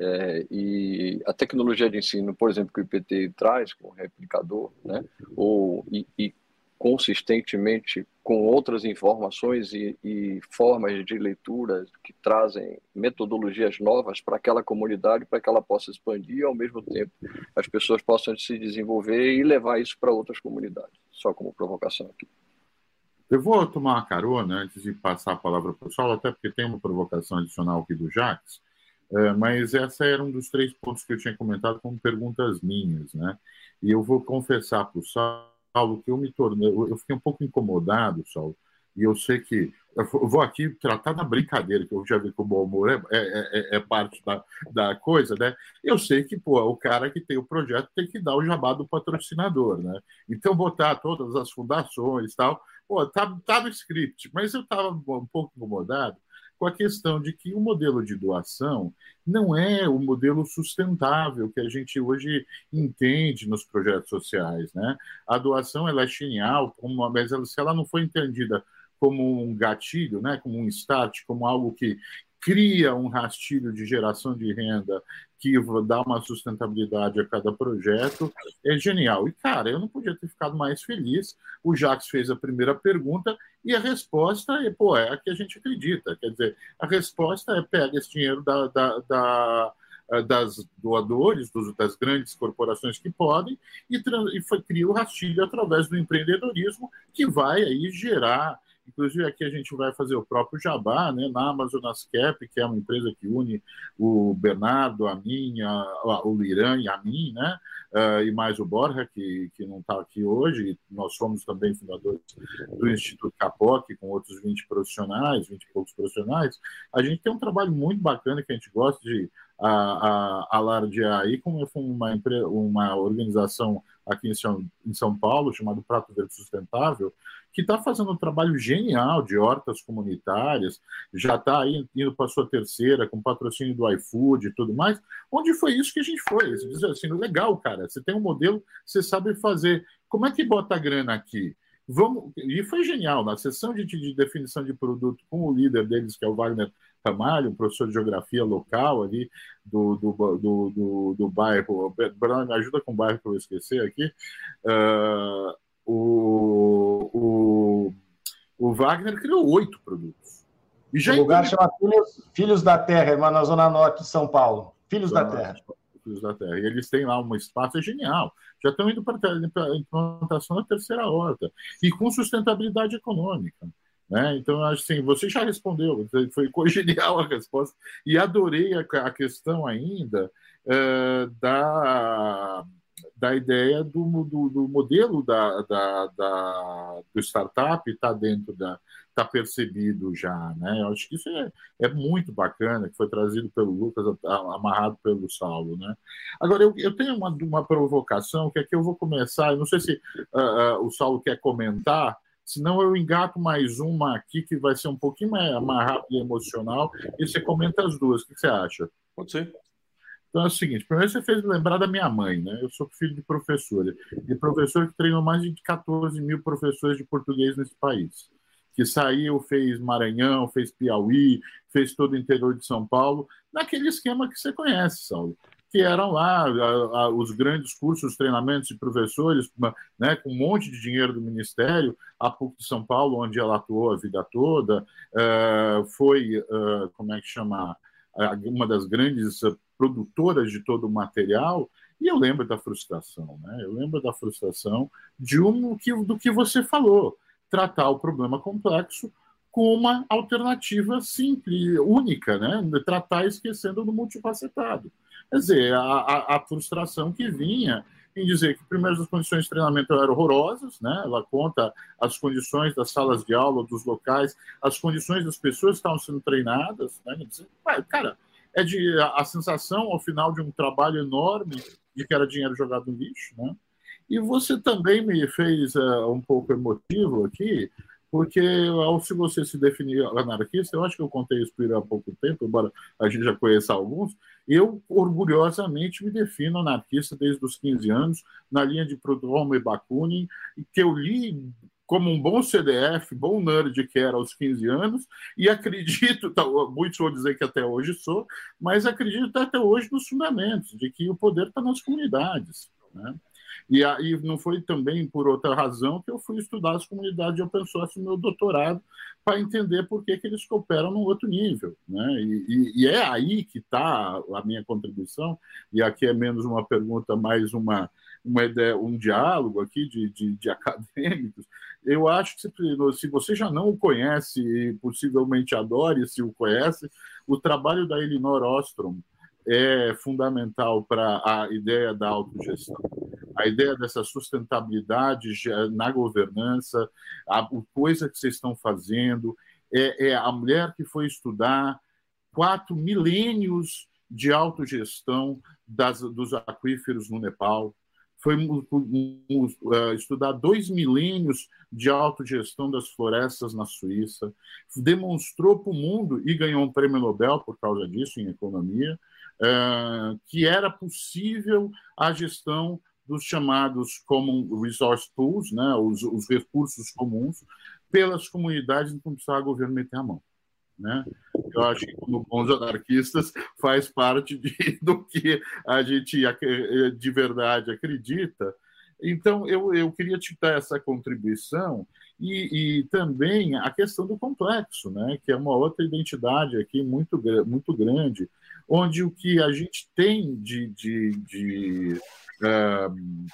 É, e a tecnologia de ensino, por exemplo, que o IPT traz, com o replicador, né, ou, e, e consistentemente com outras informações e, e, formas de leitura que trazem metodologias novas para aquela comunidade, para que ela possa expandir e, ao mesmo tempo, as pessoas possam se desenvolver e levar isso para outras comunidades. Só como provocação aqui. Eu vou tomar uma carona antes de passar a palavra para o Saulo, até porque tem uma provocação adicional aqui do Jax, é, mas essa era um dos três pontos que eu tinha comentado como perguntas minhas, né? E eu vou confessar para o Saulo que eu me tornei, eu fiquei um pouco incomodado, Saulo, e eu sei que eu vou aqui tratar da brincadeira, que eu já vi que o bom humor é, é, é, é, parte da, da coisa, né? Eu sei que, pô, o cara que tem o projeto tem que dar o jabá do patrocinador, né? Então, botar todas as fundações e tal, pô, tá, tá no script, mas eu estava um pouco incomodado, com a questão de que o modelo de doação não é o modelo sustentável que a gente hoje entende nos projetos sociais. Né? A doação ela é genial, mas ela, se ela não for entendida como um gatilho, né, como um start, como algo que cria um rastilho de geração de renda que dá uma sustentabilidade a cada projeto, é genial. E, cara, eu não podia ter ficado mais feliz. O Jacques fez a primeira pergunta e a resposta é, pô, é a que a gente acredita. Quer dizer, a resposta é pega esse dinheiro da, da, da das doadores, dos, das grandes corporações que podem, e, e foi, cria o rastilho através do empreendedorismo, que vai aí gerar Inclusive, aqui a gente vai fazer o próprio Jabá, né, na Amazonas Cap, que é uma empresa que une o Bernardo, a mim, a, o Liran e a mim, né, uh, e mais o Borja, que, que não está aqui hoje. Nós somos também fundadores do Instituto Capoc, com outros 20 profissionais, 20 e poucos profissionais. A gente tem um trabalho muito bacana que a gente gosta de a, a, alardear aí, como uma, uma organização aqui em São, em São Paulo, chamado Prato Verde Sustentável, que está fazendo um trabalho genial de hortas comunitárias, já está indo para a sua terceira, com patrocínio do iFood e tudo mais. Onde foi isso que a gente foi? Você diz assim, legal, cara, você tem um modelo, você sabe fazer. Como é que bota a grana aqui? Vamos, e foi genial, na sessão de, de definição de produto com o líder deles, que é o Wagner Ramalho, um professor de geografia local ali do, do, do, do, do bairro. Bruno, me ajuda com o bairro que eu esqueci aqui. Uh, o, o Wagner criou oito produtos. E já o lugar chama Filhos, Filhos da Terra, na zona norte de São Paulo. Filhos da Terra. Filhos da Terra. E eles têm lá um espaço é genial. Já estão indo para a implantação da terceira horta. E com sustentabilidade econômica. Né? Então, assim, você já respondeu, foi genial a resposta. E adorei a, a questão ainda uh, da da ideia do, do, do modelo da, da, da, do startup está dentro da está percebido já, né? Eu acho que isso é, é muito bacana, que foi trazido pelo Lucas, amarrado pelo Saulo, né? Agora, eu, eu tenho uma, uma provocação, que aqui eu vou começar, eu não sei se uh, uh, o Saulo quer comentar, senão eu engato mais uma aqui, que vai ser um pouquinho mais, mais e emocional, e você comenta as duas, o que você acha? Pode ser. Então é o seguinte, primeiro você fez lembrar da minha mãe, né? Eu sou filho de professora, de professor que treinou mais de 14 mil professores de português nesse país. Que saiu, fez Maranhão, fez Piauí, fez todo o interior de São Paulo, naquele esquema que você conhece, Saulo. Que eram lá a, a, os grandes cursos, treinamentos de professores, né, com um monte de dinheiro do Ministério, a PUC de São Paulo, onde ela atuou a vida toda, uh, foi, uh, como é que chama, uma das grandes produtoras de todo o material, e eu lembro da frustração, né? Eu lembro da frustração de um que, do que você falou, tratar o problema complexo com uma alternativa simples, única, né? Tratar esquecendo do multifacetado. Quer dizer, a, a, a frustração que vinha em dizer que, primeiro, as condições de treinamento eram horrorosas, né? ela conta as condições das salas de aula, dos locais, as condições das pessoas que estavam sendo treinadas. Né? Dizer, cara, é de a, a sensação, ao final de um trabalho enorme, de que era dinheiro jogado no lixo, né? E você também me fez uh, um pouco emotivo aqui, porque ao se você se definir anarquista, eu acho que eu contei isso por há pouco tempo, embora a gente já conheça alguns, eu orgulhosamente me defino anarquista desde os 15 anos, na linha de Proudhon e Bakunin, que eu li como um bom CDF, bom nerd que era aos 15 anos, e acredito, tá, muitos vão dizer que até hoje sou, mas acredito até hoje nos fundamentos, de que o poder está nas comunidades. Né? E aí não foi também por outra razão que eu fui estudar as comunidades de open source no meu doutorado para entender por que, que eles cooperam num outro nível. Né? E, e, e é aí que está a minha contribuição, e aqui é menos uma pergunta, mais uma, uma ideia, um diálogo aqui de, de, de acadêmicos. Eu acho que se, se você já não o conhece e possivelmente adore se o conhece, o trabalho da Elinor Ostrom é fundamental para a ideia da autogestão. A ideia dessa sustentabilidade na governança, a coisa que vocês estão fazendo, é, é a mulher que foi estudar quatro milênios de autogestão das, dos aquíferos no Nepal, foi uh, estudar dois milênios de autogestão das florestas na Suíça, demonstrou para o mundo e ganhou um prêmio Nobel por causa disso em economia, uh, que era possível a gestão dos chamados Common Resource Pools, né, os, os recursos comuns, pelas comunidades não precisava o governo meter a mão. Né? Eu acho que, como bons anarquistas, faz parte de, do que a gente de verdade acredita. Então, eu, eu queria te dar essa contribuição e, e, também a questão do complexo, né? que é uma outra identidade aqui muito, muito grande, onde o que a gente tem de, de, de um,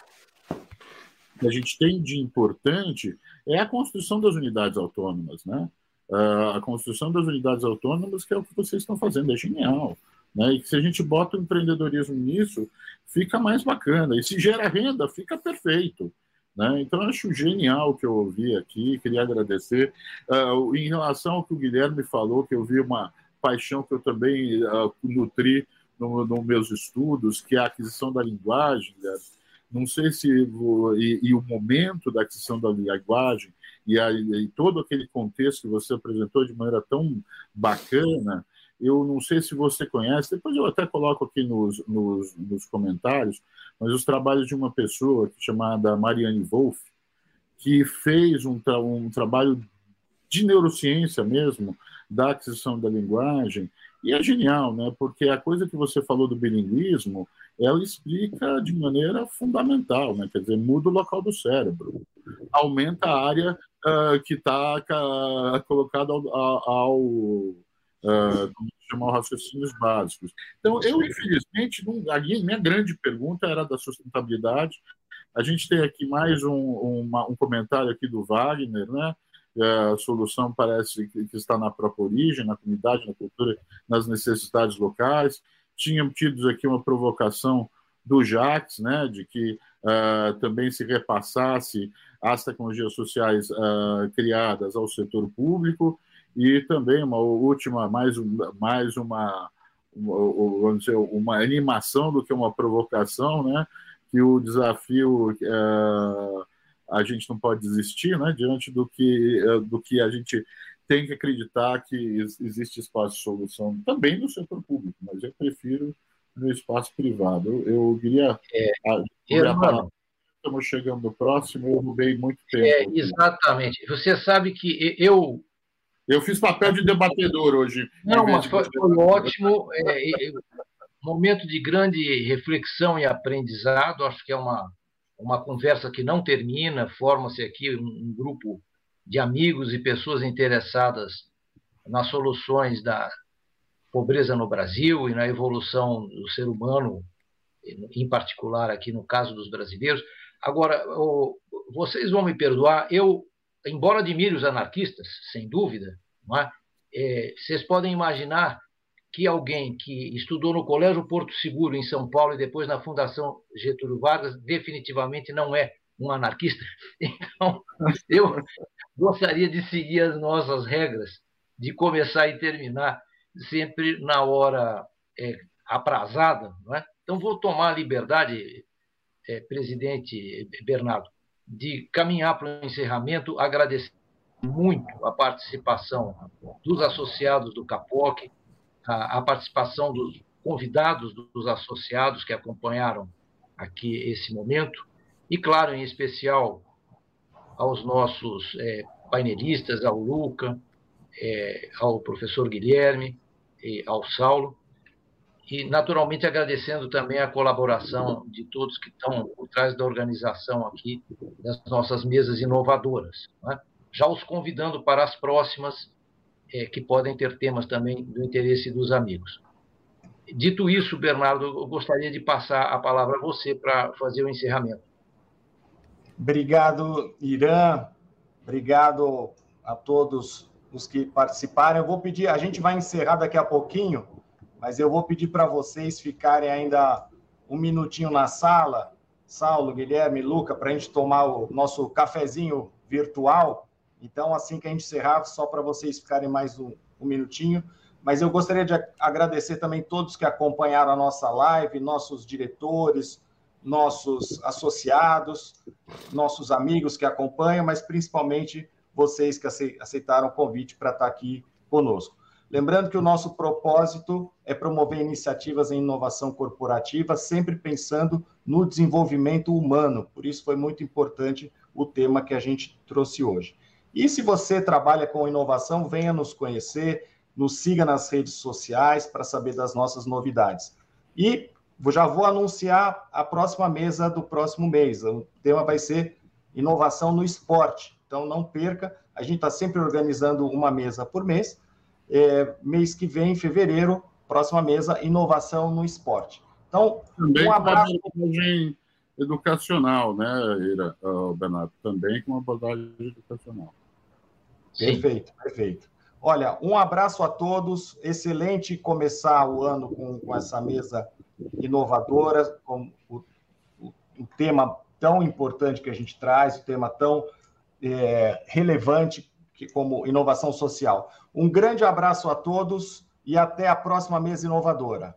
a gente tem de importante é a construção das unidades autônomas, né? A construção das unidades autônomas, que é o que vocês estão fazendo, é genial. Né? E se a gente bota o empreendedorismo nisso, fica mais bacana. E se gera renda, fica perfeito. Né? Então, acho genial o que eu ouvi aqui, queria agradecer. Uh, em relação ao que o Guilherme falou, que eu vi uma paixão que eu também uh, nutri nos no meus estudos, que é a aquisição da linguagem. Não sei se. E, e, o momento da aquisição da linguagem, e, e todo aquele contexto que você apresentou de maneira tão bacana. Eu não sei se você conhece, depois eu até coloco aqui nos, nos, nos comentários, mas os trabalhos de uma pessoa chamada Marianne Wolff, que fez um, tra um trabalho de neurociência mesmo, da aquisição da linguagem, e é genial, né? porque a coisa que você falou do bilinguismo, ela explica de maneira fundamental, né? quer dizer, muda o local do cérebro, aumenta a área uh, que está uh, colocada ao, ao uh, como chamar raciocínios básicos. Então, eu, infelizmente, não, a minha grande pergunta era da sustentabilidade. A gente tem aqui mais um, uma, um comentário aqui do Wagner, né? a solução parece que está na própria origem, na comunidade, na cultura, nas necessidades locais. Tínhamos tido aqui uma provocação do Jax, né, de que uh, também se repassasse as tecnologias sociais uh, criadas ao setor público e também uma última, mais, mais uma, vamos dizer, uma animação do que uma provocação, né, que o desafio uh, a gente não pode desistir, né, diante do que, eh, do que a gente tem que acreditar que existe espaço de solução também no setor público, mas eu prefiro no espaço privado. Eu, eu queria. É, eu, estamos chegando próximo, eu roubei muito tempo. É, exatamente. Você sabe que eu. Eu fiz papel de debatedor hoje. Não, mas foi, foi ótimo. É, é, momento de grande reflexão e aprendizado. Acho que é uma, uma conversa que não termina, forma-se aqui um, um, grupo de amigos e pessoas interessadas nas soluções da pobreza no Brasil e na evolução do ser humano, em particular aqui no caso dos brasileiros. Agora, vocês vão me perdoar, eu, embora admire os anarquistas, sem dúvida, é? É, vocês podem imaginar que alguém que estudou no Colégio Porto Seguro, em São Paulo, e depois na Fundação Getúlio Vargas, definitivamente não é um anarquista. Então, eu gostaria de seguir as nossas regras, de começar e terminar sempre na hora é, aprazada, não é? Então, vou tomar a liberdade, é, presidente Bernardo, de caminhar para o encerramento, agradecer muito a participação dos associados do CAPOC, a, a participação dos convidados dos associados que acompanharam aqui esse momento, e, claro, em especial aos nossos é, painelistas, ao Luca, é, ao professor Guilherme, e ao Saulo, e naturalmente agradecendo também a colaboração de todos que estão por trás da organização aqui das nossas mesas inovadoras. Né? Já os convidando para as próximas, é, que podem ter temas também do interesse dos amigos. Dito isso, Bernardo, eu gostaria de passar a palavra a você para fazer o encerramento. Obrigado, Irã. Obrigado a todos os que participaram. Eu vou pedir, a gente vai encerrar daqui a pouquinho, mas eu vou pedir para vocês ficarem ainda um minutinho na sala, Saulo, Guilherme, Luca, para a gente tomar o nosso cafezinho virtual. Então, assim que a gente encerrar, só para vocês ficarem mais um, um minutinho. Mas eu gostaria de agradecer também todos que acompanharam a nossa live, nossos diretores, nossos associados, nossos amigos que acompanham, mas principalmente vocês que aceitaram o convite para estar aqui conosco. Lembrando que o nosso propósito é promover iniciativas em inovação corporativa, sempre pensando no desenvolvimento humano. Por isso foi muito importante o tema que a gente trouxe hoje. E se você trabalha com inovação, venha nos conhecer, nos siga nas redes sociais para saber das nossas novidades. E já vou anunciar a próxima mesa do próximo mês. O tema vai ser inovação no esporte. Então não perca, a gente está sempre organizando uma mesa por mês. É, mês que vem, em fevereiro, próxima mesa, inovação no esporte. Então, Também um abraço. Com uma abordagem educacional, né, Ira, uh, Bernardo? Também com uma abordagem educacional. Perfeito, perfeito. Olha, um abraço a todos. Excelente começar o ano com, com essa mesa inovadora, com o, o, o, tema tão importante que a gente traz, o tema tão é, relevante que, como inovação social. Um grande abraço a todos e até a próxima mesa inovadora.